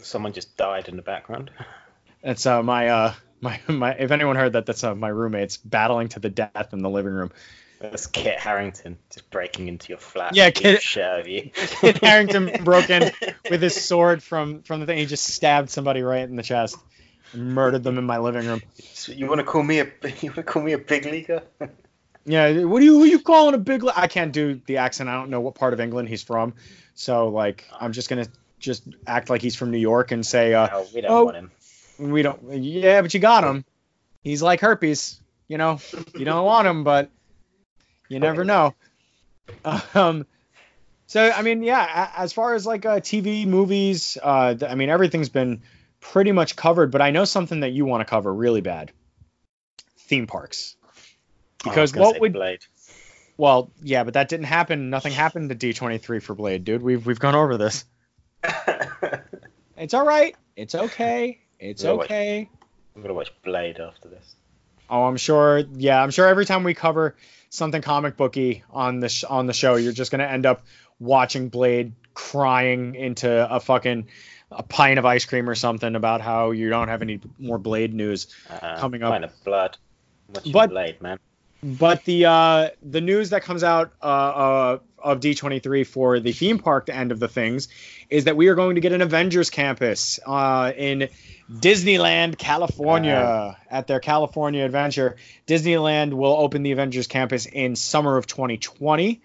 Someone just died in the background. That's uh, my uh, my my. If anyone heard that, that's uh, my roommates battling to the death in the living room. That's Kit Harington just breaking into your flat. Yeah, Kit- shit out of you. Kit Harington broke in with his sword from from the thing. He just stabbed somebody right in the chest, and murdered them in my living room. So you want to call me a you want to call me a big leaguer? Yeah, what are you who you calling a big? li- I can't do the accent. I don't know what part of England he's from, so like I'm just gonna just act like he's from New York and say, uh, No, we don't oh. want him. we don't. Yeah, but you got him. He's like herpes. You know, you don't want him, but you never know. Um. So I mean, yeah. As far as like uh, TV, movies, uh, I mean, everything's been pretty much covered. But I know something that you want to cover really bad: theme parks. Oh, Because gonna what would Blade? well, yeah, but that didn't happen. Nothing happened to D23 for Blade, dude. We've we've gone over this. It's all right. It's okay. It's what- okay. I'm gonna watch Blade after this. Oh, I'm sure. Yeah, I'm sure every time we cover something comic booky on the sh- on the show, you're just gonna end up watching Blade crying into a fucking a pint of ice cream or something about how you don't have any more Blade news. Uh, Coming up. Kind of blood. But- Blade, man. But the uh, the news that comes out uh, uh, of D23 for the theme park end of the things is that we are going to get an Avengers campus uh, in Disneyland, California, at their California Adventure. Disneyland will open the Avengers campus in summer of 2020.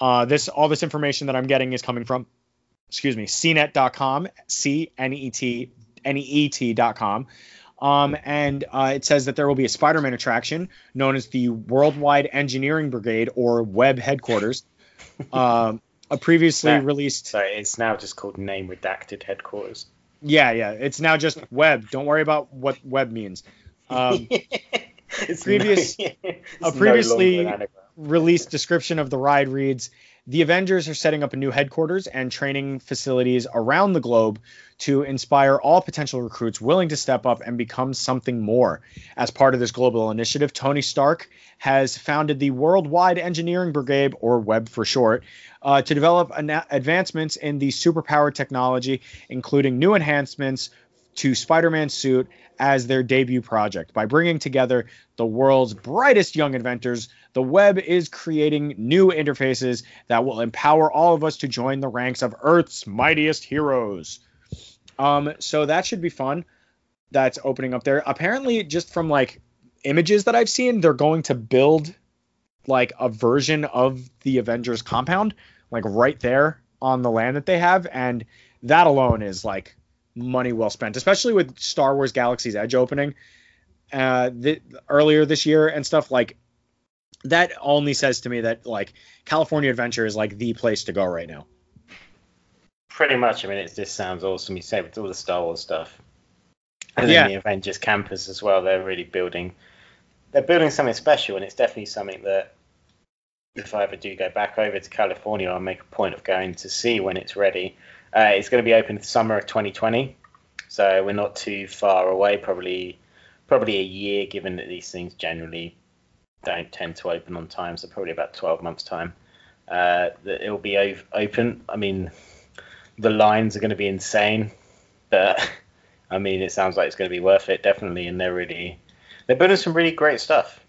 Uh, this all this information that I'm getting is coming from, excuse me, CNET.com, C N E T N E E T.com. Um, and uh, it says that there will be a Spider-Man attraction known as the Worldwide Engineering Brigade or Web Headquarters. Um, a previously released, So it's now just called name redacted headquarters. yeah, yeah, it's now just Web. Don't worry about what Web means. Um, It's previous- no, a previously- anagram. released description of the ride reads The Avengers are setting up a new headquarters and training facilities around the globe to inspire all potential recruits willing to step up and become something more. As part of this global initiative, Tony Stark has founded the Worldwide Engineering Brigade, or WEB for short, uh, to develop ana- advancements in the superpowered technology, including new enhancements to Spider-Man's suit as their debut project. By bringing together the world's brightest young inventors, the web is creating new interfaces that will empower all of us to join the ranks of Earth's mightiest heroes. Um, so that should be fun. That's opening up there. Apparently, just from like images that I've seen, they're going to build like a version of the Avengers compound, like right there on the land that they have, and that alone is like money well spent, especially with Star Wars Galaxy's Edge opening uh, th- earlier this year and stuff. Like that only says to me that like California Adventure is like the place to go right now. Pretty much. I mean, it just sounds awesome. You say with all the Star Wars stuff, and Yeah. then the Avengers campus as well. They're really building. They're building something special, and it's definitely something that if I ever do go back over to California, I'll make a point of going to see when it's ready. Uh, it's going to be open the summer of 2020, so we're not too far away. Probably, probably a year, given that these things generally don't tend to open on time. So probably about 12 months time. Uh, that it'll be ov- open. I mean, the lines are going to be insane, but I mean, it sounds like it's going to be worth it, definitely. And they're really, they're building some really great stuff.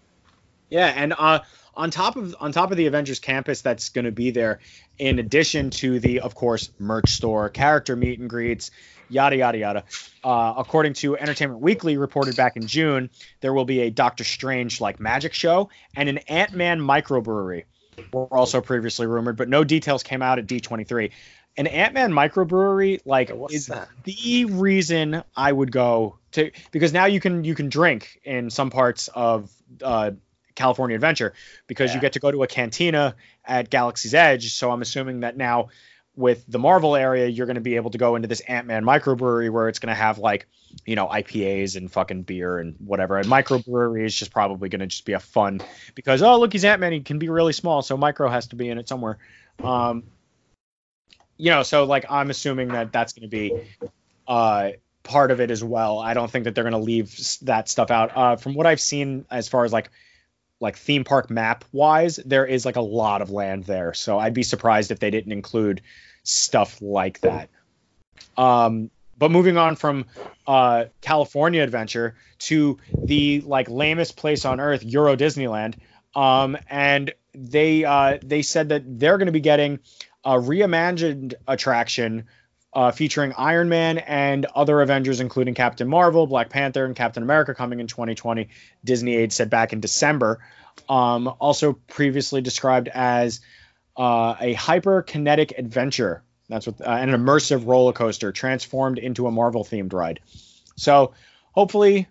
Yeah, and uh, on top of on top of the Avengers campus that's going to be there, in addition to the, of course, merch store, character meet and greets, yada yada yada. Uh, according to Entertainment Weekly, reported back in June, there will be a Doctor Strange like magic show and an Ant Man microbrewery. Were also previously rumored, but no details came out at D23. An Ant Man microbrewery like What's is that? the reason I would go to because now you can you can drink in some parts of uh, California Adventure because you get to go to a cantina at Galaxy's Edge. So I'm assuming that now with the Marvel area, you're going to be able to go into this Ant Man microbrewery where it's going to have like you know IPAs and fucking beer and whatever. And microbrewery is just probably going to just be a fun because oh look he's Ant Man he can be really small so micro has to be in it somewhere. Um, you know so like I'm assuming that that's going to be uh part of it as well. I don't think that they're going to leave that stuff out. Uh, from what I've seen, as far as like like theme park map wise, there is like a lot of land there. So I'd be surprised if they didn't include stuff like that. Um, but moving on from uh, California Adventure to the like lamest place on earth, Euro Disneyland, um, and they uh, they said that they're going to be getting a reimagined attraction uh, featuring Iron Man and other Avengers, including Captain Marvel, Black Panther, and Captain America, coming in 2020. Disney Aid said back in December. Um, also previously described as uh, a hyperkinetic adventure. That's what uh, an immersive roller coaster transformed into a Marvel themed ride. So hopefully,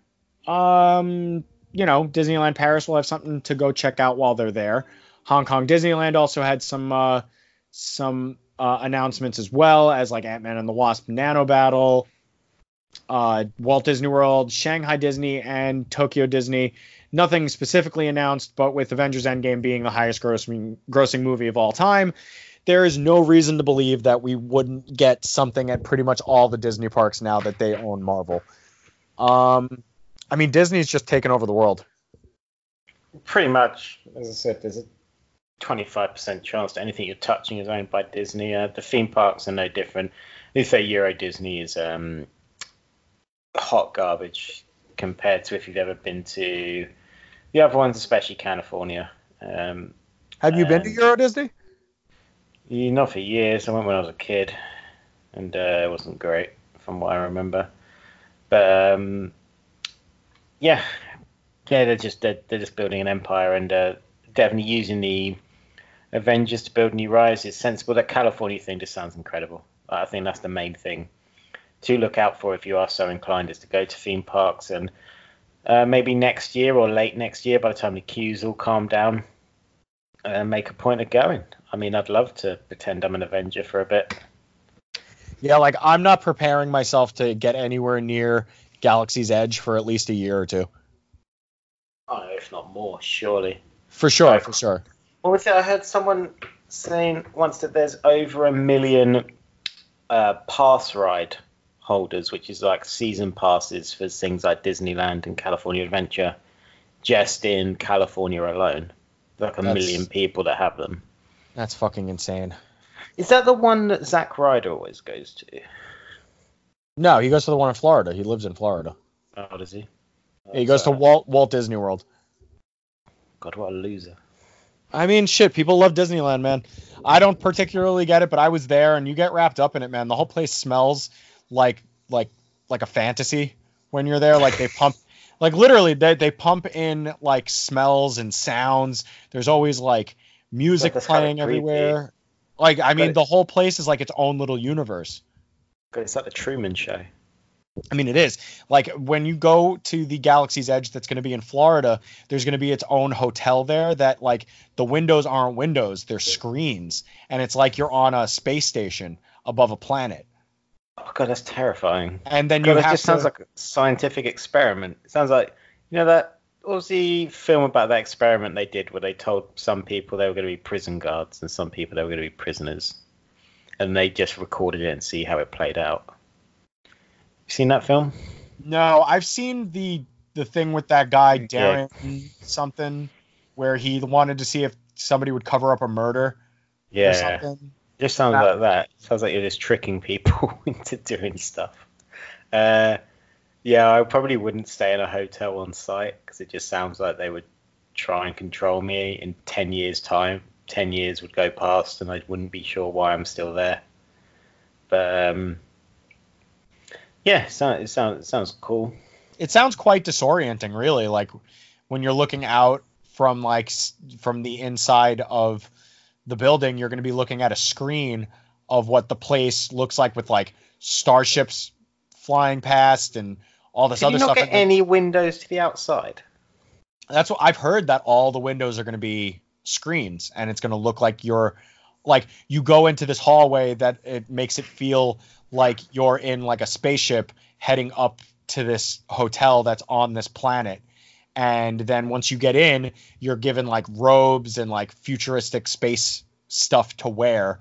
um, you know, Disneyland Paris will have something to go check out while they're there. Hong Kong Disneyland also had some uh, some uh, announcements as well as like Ant Man and the Wasp Nano Battle, uh, Walt Disney World, Shanghai Disney, and Tokyo Disney. Nothing specifically announced, but with Avengers Endgame being the highest grossing grossing movie of all time, there is no reason to believe that we wouldn't get something at pretty much all the Disney parks now that they own Marvel. Um, I mean, Disney's just taken over the world. Pretty much, as I said, there's a 25% chance that anything you're touching is owned by Disney. Uh, the theme parks are no different. They say Euro Disney is um, hot garbage compared to if you've ever been to the other ones, especially California. Um, Have you been to Euro Disney? yeah, not for years. I went when I was a kid, and uh, it wasn't great from what I remember. But um, yeah, yeah, they're just they're, they're just building an empire and uh, definitely using the Avengers to build new rides is sensible. That California thing just sounds incredible. I think that's the main thing to look out for if you are so inclined is to go to theme parks and uh, maybe next year or late next year by the time the queues all calm down uh, make a point of going. I mean, I'd love to pretend I'm an Avenger for a bit. Yeah, like I'm not preparing myself to get anywhere near Galaxy's Edge for at least a year or two. Oh, if not more, surely. For sure, for sure. Was it? I heard someone saying once that there's over a million uh, pass ride holders, which is like season passes for things like Disneyland and California Adventure, just in California alone. Like a That's- million people that have them. That's fucking insane. Is that the one that Zack Ryder always goes to? No, he goes to the one in Florida. He lives in Florida. Oh, does he? he goes to Walt Walt Disney World. God, what a loser. I mean, shit, people love Disneyland, man. I don't particularly get it, but I was there and you get wrapped up in it, man. The whole place smells like like like a fantasy when you're there. Like they pump like literally they, they pump in like smells and sounds. There's always like music that's kinda playing everywhere. Like I mean the whole place is like its own little universe. God, it's like the Truman Show. I mean, it is like when you go to the Galaxy's Edge that's going to be in Florida, there's going to be its own hotel there that like the windows aren't windows, they're screens. And it's like you're on a space station above a planet. Oh god, that's terrifying. And then you God, it have just to, sounds like a scientific experiment. It sounds like you know that what was the film about that experiment they did where they told some people they were going to be prison guards and some people they were going to be prisoners, and they just recorded it and see how it played out. You seen that film? No, I've seen the the thing with that guy Yeah. Derren something where he wanted to see if somebody would cover up a murder Yeah, something. just sounds like that. Sounds like you're just tricking people into doing stuff. Uh, yeah, I probably wouldn't stay in a hotel on site because it just sounds like they would try and control me in 10 years' time. 10 years would go past and I wouldn't be sure why I'm still there. But um, yeah, it sounds, it sounds, it sounds cool. It sounds quite disorienting, really. Like when you're looking out from like from the inside of the building, you're going to be looking at a screen of what the place looks like with like starships flying past and all this Did other you not stuff. get any windows to the outside? That's what I've heard that all the windows are going to be screens and it's going to look like you're like you go into this hallway that it makes it feel like you're in like a spaceship heading up to this hotel that's on this planet. And then once you get in you're given like robes and like futuristic space stuff to wear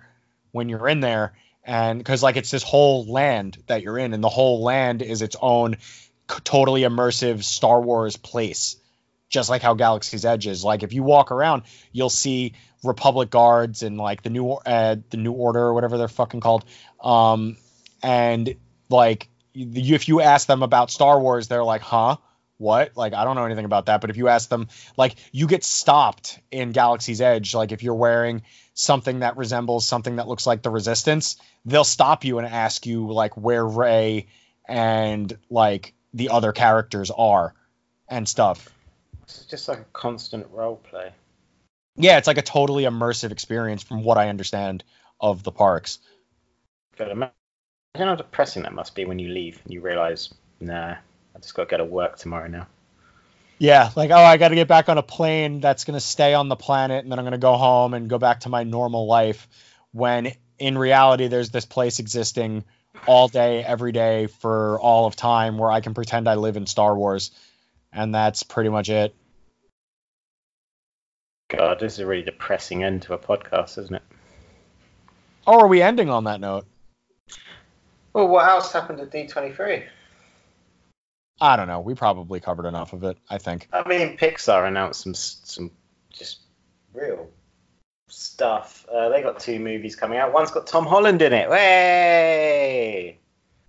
when you're in there. And because like it's this whole land that you're in and the whole land is its own totally immersive star wars place just like how Galaxy's Edge is. Like if you walk around, you'll see Republic guards and like the new uh, the New Order or whatever they're fucking called. Um, and like you, if you ask them about Star Wars, they're like, "Huh? What? Like I don't know anything about that." But if you ask them, like you get stopped in Galaxy's Edge, like if you're wearing something that resembles something that looks like the Resistance, they'll stop you and ask you like where Rey and like the other characters are and stuff. It's just like a constant role play. Yeah, it's like a totally immersive experience from what I understand of the parks. God, imagine how depressing that must be when you leave and you realise, nah, I just got to go to work tomorrow now. Yeah, like oh, I got to get back on a plane that's going to stay on the planet and then I'm going to go home and go back to my normal life when in reality there's this place existing all day every day for all of time where I can pretend I live in Star Wars and that's pretty much it. God, this is a really depressing end to a podcast, isn't it? Oh, are we ending on that note? Well, what else happened at D23? I don't know. We probably covered enough of it, I think. I mean, Pixar announced some some just real stuff. Uh, they got two movies coming out. One's got Tom Holland in it. Way!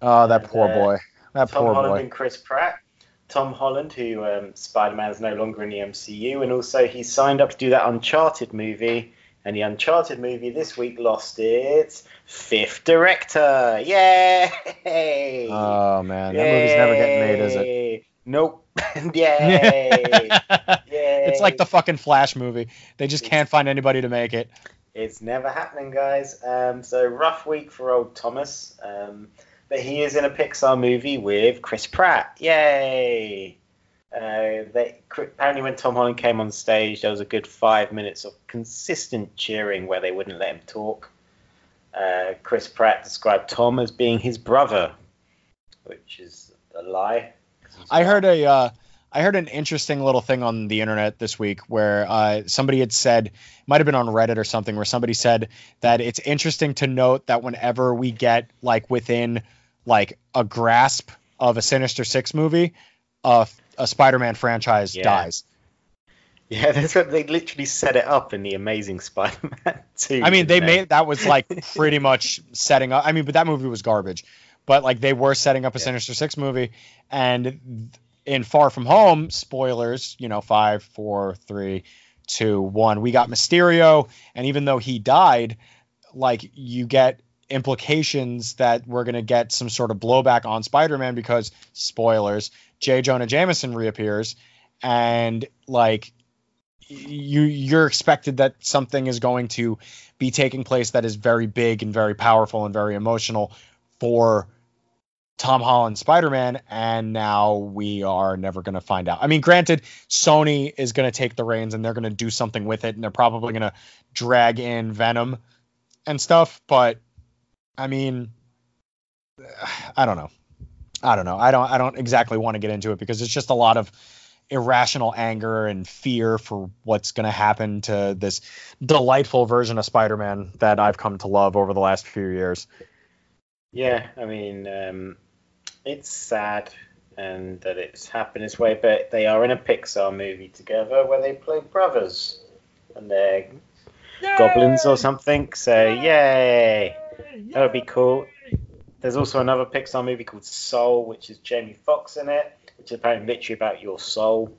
Oh, that And, poor uh, boy. That Tom poor Holland boy. and Chris Pratt. Tom Holland, who um, Spider Man is no longer in the MCU, and also he signed up to do that Uncharted movie. And the Uncharted movie this week lost its fifth director. Yay! Oh man, that movie's never getting made, is it? Nope. Yay! Yay! It's like the fucking Flash movie. They just can't find anybody to make it. It's never happening, guys. Um, so rough week for old Thomas. Um, but he is in a Pixar movie with Chris Pratt. Yay! Uh, they, apparently, when Tom Holland came on stage, there was a good five minutes of consistent cheering where they wouldn't let him talk. Uh, Chris Pratt described Tom as being his brother, which is a lie. I heard a uh, I heard an interesting little thing on the internet this week where uh, somebody had said, might have been on Reddit or something, where somebody said that it's interesting to note that whenever we get like within like a grasp of a Sinister Six movie, uh, a Spider-Man franchise Yeah. dies. Yeah, that's what they literally set it up in the Amazing Spider-Man 2. I mean, they didn't made that was like pretty much setting up. I mean, but that movie was garbage. But like they were setting up a Yeah. Sinister Six movie, and in Far From Home, spoilers, you know, five, four, three, two, one, we got Mysterio, and even though he died, like you get implications that we're gonna get some sort of blowback on Spider-Man because spoilers, J. Jonah Jameson reappears, and like you you're expected that something is going to be taking place that is very big and very powerful and very emotional for Tom Holland Spider-Man and now we are never going to find out. I mean granted Sony is going to take the reins and they're going to do something with it and they're probably going to drag in Venom and stuff but I mean I don't know. I don't know. I don't I don't exactly want to get into it because it's just a lot of irrational anger and fear for what's going to happen to this delightful version of Spider-Man that I've come to love over the last few years. Yeah, I mean, um, it's sad and that it's happened this way, but they are in a Pixar movie together where they play brothers and they're goblins or something. So, yay! That would be cool. There's also another Pixar movie called Soul, which is Jamie Foxx in it, which is apparently literally about your soul.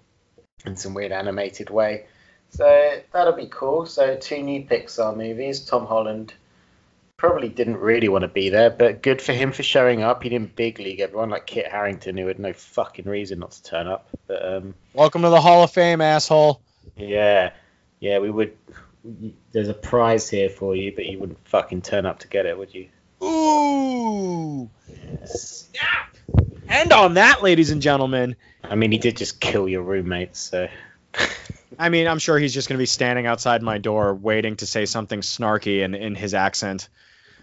in some weird animated way. So that'll be cool. So two new Pixar movies. Tom Holland probably didn't really want to be there, but good for him for showing up. He didn't big league everyone like Kit Harington, who had no fucking reason not to turn up. But um, Welcome to the Hall of Fame, asshole. yeah, yeah, we would. There's a prize here for you, but you wouldn't fucking turn up to get it, would you? Ooh. Snap. And on that, ladies and gentlemen, I mean, he did just kill your roommates, so. I mean, I'm sure he's just going to be standing outside my door waiting to say something snarky in, in his accent.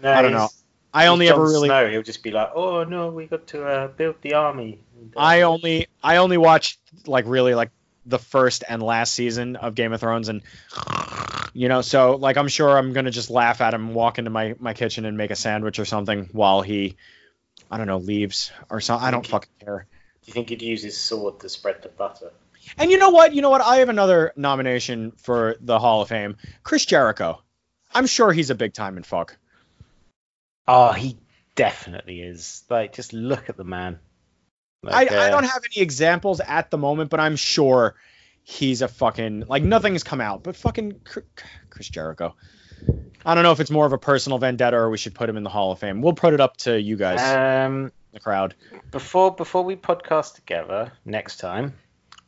No, I don't know. I only ever really Snow. He'll just be like, "Oh no, we got to uh, build the army." And, uh, I only I only watched like really like the first and last season of Game of Thrones and you know so like I'm sure I'm gonna just laugh at him walk into my my kitchen and make a sandwich or something while he I don't know leaves or something I don't fucking care. Do you think he'd use his sword to spread the butter? And you know what? You know what? I have another nomination for the Hall of Fame. Chris Jericho. I'm sure he's a big time in fuck. Oh, he definitely is. Like, just look at the man. Like, I, I uh, don't have any examples at the moment, but I'm sure he's a fucking like nothing's come out, but fucking Chris Jericho. I don't know if it's more of a personal vendetta or we should put him in the Hall of Fame. We'll put it up to you guys, Um, the crowd. before before we podcast together next time,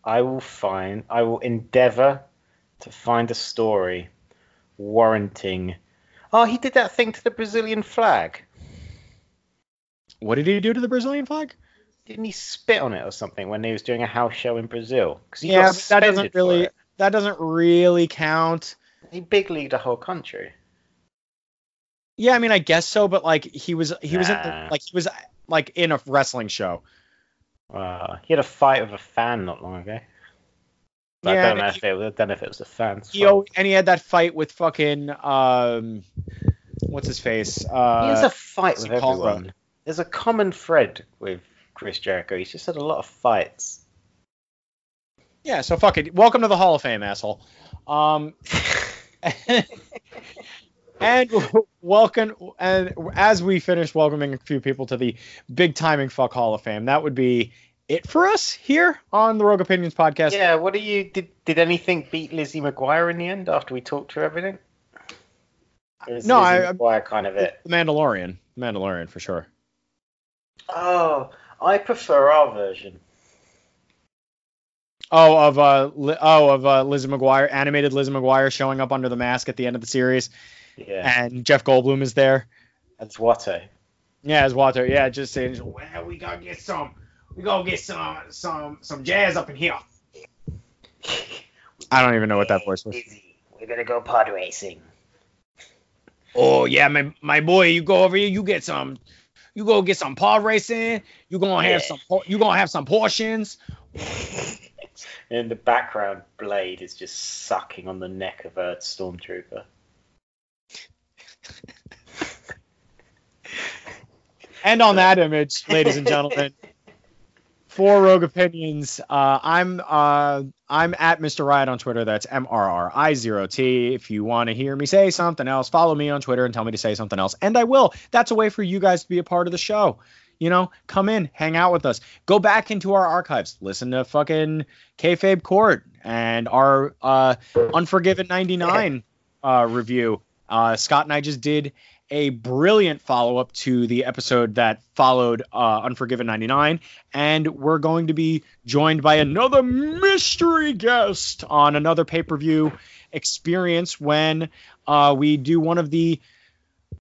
I will find I will endeavor to find a story warranting. Oh, he did that thing to the Brazilian flag. What did he do to the Brazilian flag? Didn't he spit on it or something when he was doing a house show in Brazil? 'Cause he Yeah, that doesn't really that doesn't really count. He big leagued a whole country. Yeah, I mean, I guess so, but like he was he was in the, like he was like in a wrestling show. Uh, he had a fight with a fan not long ago. But Yeah, I don't know if it was, I don't know if it was the fans. He al- and he had that fight with fucking um, what's his face? Uh, he has a fight with everyone. There's a common thread with Chris Jericho. He's just had a lot of fights. Yeah, so fuck it. Welcome to the Hall of Fame, asshole. Um, and welcome, and as we finish welcoming a few people to the big timing fuck Hall of Fame, that would be it for us here on the Rogue Opinions podcast. yeah, what do you did? Did anything beat Lizzie McGuire in the end after we talked through everything? No, Lizzie I- McGuire kind of it. The Mandalorian, Mandalorian for sure. Oh, I prefer our version. Oh, of uh, Li- oh of uh, Lizzie McGuire, animated Lizzie McGuire showing up under the mask at the end of the series, Yeah, and Jeff Goldblum is there. that's Watto. Yeah, as Walter. Yeah, just saying, well, we gotta get some, we gonna get some, some, some jazz up in here. I don't even know what that voice was. We're gonna go pod racing. Oh yeah, my my boy, you go over here, you get some, you go get some pod racing. You gonna have Yeah. some, you gonna have some portions. In the background, Blade is just sucking on the neck of a stormtrooper. And on that image, ladies and gentlemen, for Rogue Opinions, uh, I'm uh, I'm at Mr. Riot on Twitter. That's M R R I zero T. If you want to hear me say something else, follow me on Twitter and tell me to say something else, and I will. That's a way for you guys to be a part of the show. You know, come in, hang out with us, go back into our archives, listen to fucking Kayfabe Court and our uh, Unforgiven '99 uh, review. Uh, Scott and I just did a brilliant follow up to the episode that followed uh, Unforgiven 99. And we're going to be joined by another mystery guest on another pay per view experience when uh, we do one of the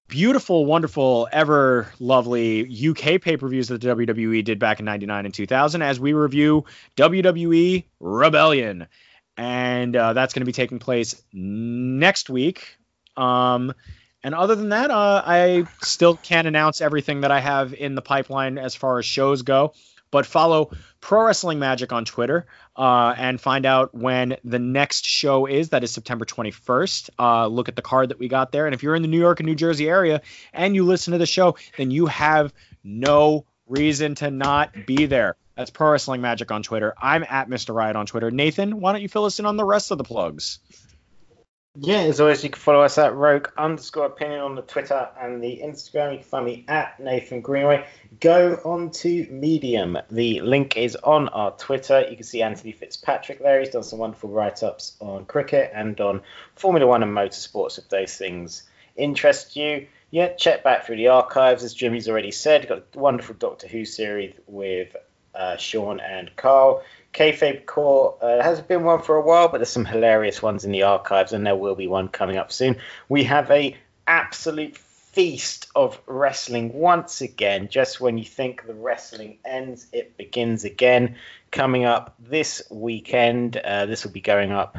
beautiful, wonderful, ever lovely UK pay per views that the WWE did back in 99 and 2000 as we review WWE Rebellion. And uh, that's going to be taking place next week. Um, and other than that, uh, I still can't announce everything that I have in the pipeline as far as shows go. But follow Pro Wrestling Magic on Twitter uh, and find out when the next show is. That is September 21st. Uh, look at the card that we got there. And if you're in the New York and New Jersey area and you listen to the show, then you have no reason to not be there. That's Pro Wrestling Magic on Twitter. I'm at Mr. Riot on Twitter. Nathan, why don't you fill us in on the rest of the plugs? Yeah, as always, you can follow us at Rogue underscore opinion on the Twitter and the Instagram. You can find me at Nathan Greenway. Go on to Medium. The link is on our Twitter. You can see Anthony Fitzpatrick there. He's done some wonderful write ups on cricket and on Formula One and motorsports if those things interest you. Yeah, check back through the archives. As Jimmy's already said, got a wonderful Doctor Who series with uh, Sean and Carl. Kayfabe Core uh, has been one for a while, but there's some hilarious ones in the archives, and there will be one coming up soon. We have a absolute feast of wrestling once again. Just when you think the wrestling ends, it begins again. Coming up this weekend, uh, this will be going up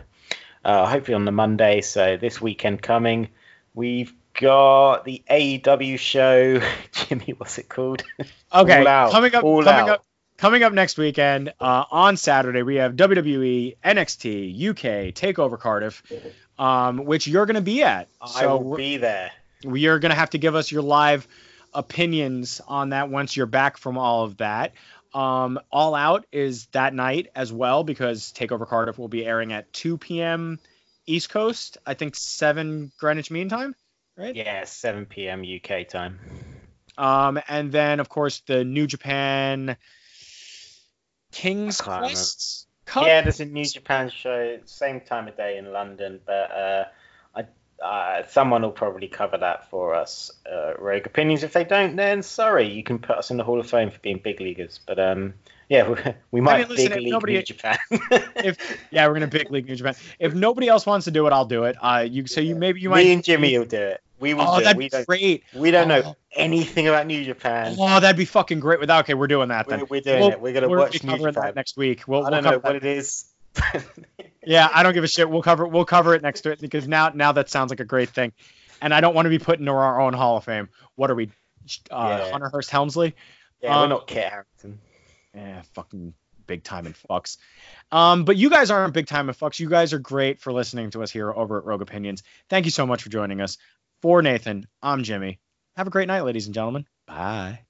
uh, hopefully on the Monday. So this weekend coming, we've got the AEW show. Jimmy, what's it called? Okay, All out. coming up, All coming out. up, coming up next weekend uh, on Saturday, we have WWE, NXT, UK, Takeover Cardiff, um, which you're going to be at. I will be there. we are going to have to give us your live opinions on that once you're back from all of that. Um, all Out is that night as well because Takeover Cardiff will be airing at 2 p.m. East Coast. I think 7 Greenwich Mean Time, right? Yeah, 7 p.m. UK time. Um, and then of course the New Japan King's I. Quest Cup. Yeah, there's a New Japan show, same time of day in London, but uh, I, uh, someone will probably cover that for us. Uh, Rogue Opinions. If they don't, then sorry, you can put us in the Hall of Fame for being big leaguers. But um, yeah, we, we might mean, listen, big league nobody- New Japan. if yeah, we're gonna big league New Japan. If nobody else wants to do it, I'll do it. Uh, you so you maybe you might. Me and Jimmy will do it. We will oh, do. that'd we be don't, great. we don't Oh. know anything about New Japan. Oh, that'd be fucking great. Without okay, we're doing that then. We're, we're doing We'll- it. We're gonna we're watch New Japan. that next week. We'll, I we'll know what it is. Yeah, I don't give a shit. We'll cover we'll cover it next to it because now now that sounds like a great thing, and I don't want to be put into our own Hall of Fame. What are we, uh, Yeah. Hunter Hearst Helmsley? Yeah, we're Um, not Kit Harington. Yeah, fucking big time and fucks. Um, but you guys aren't big time and fucks. You guys are great for listening to us here over at Rogue Opinions. Thank you so much for joining us. For Nathan, I'm Jimmy. Have a great night, ladies and gentlemen. Bye.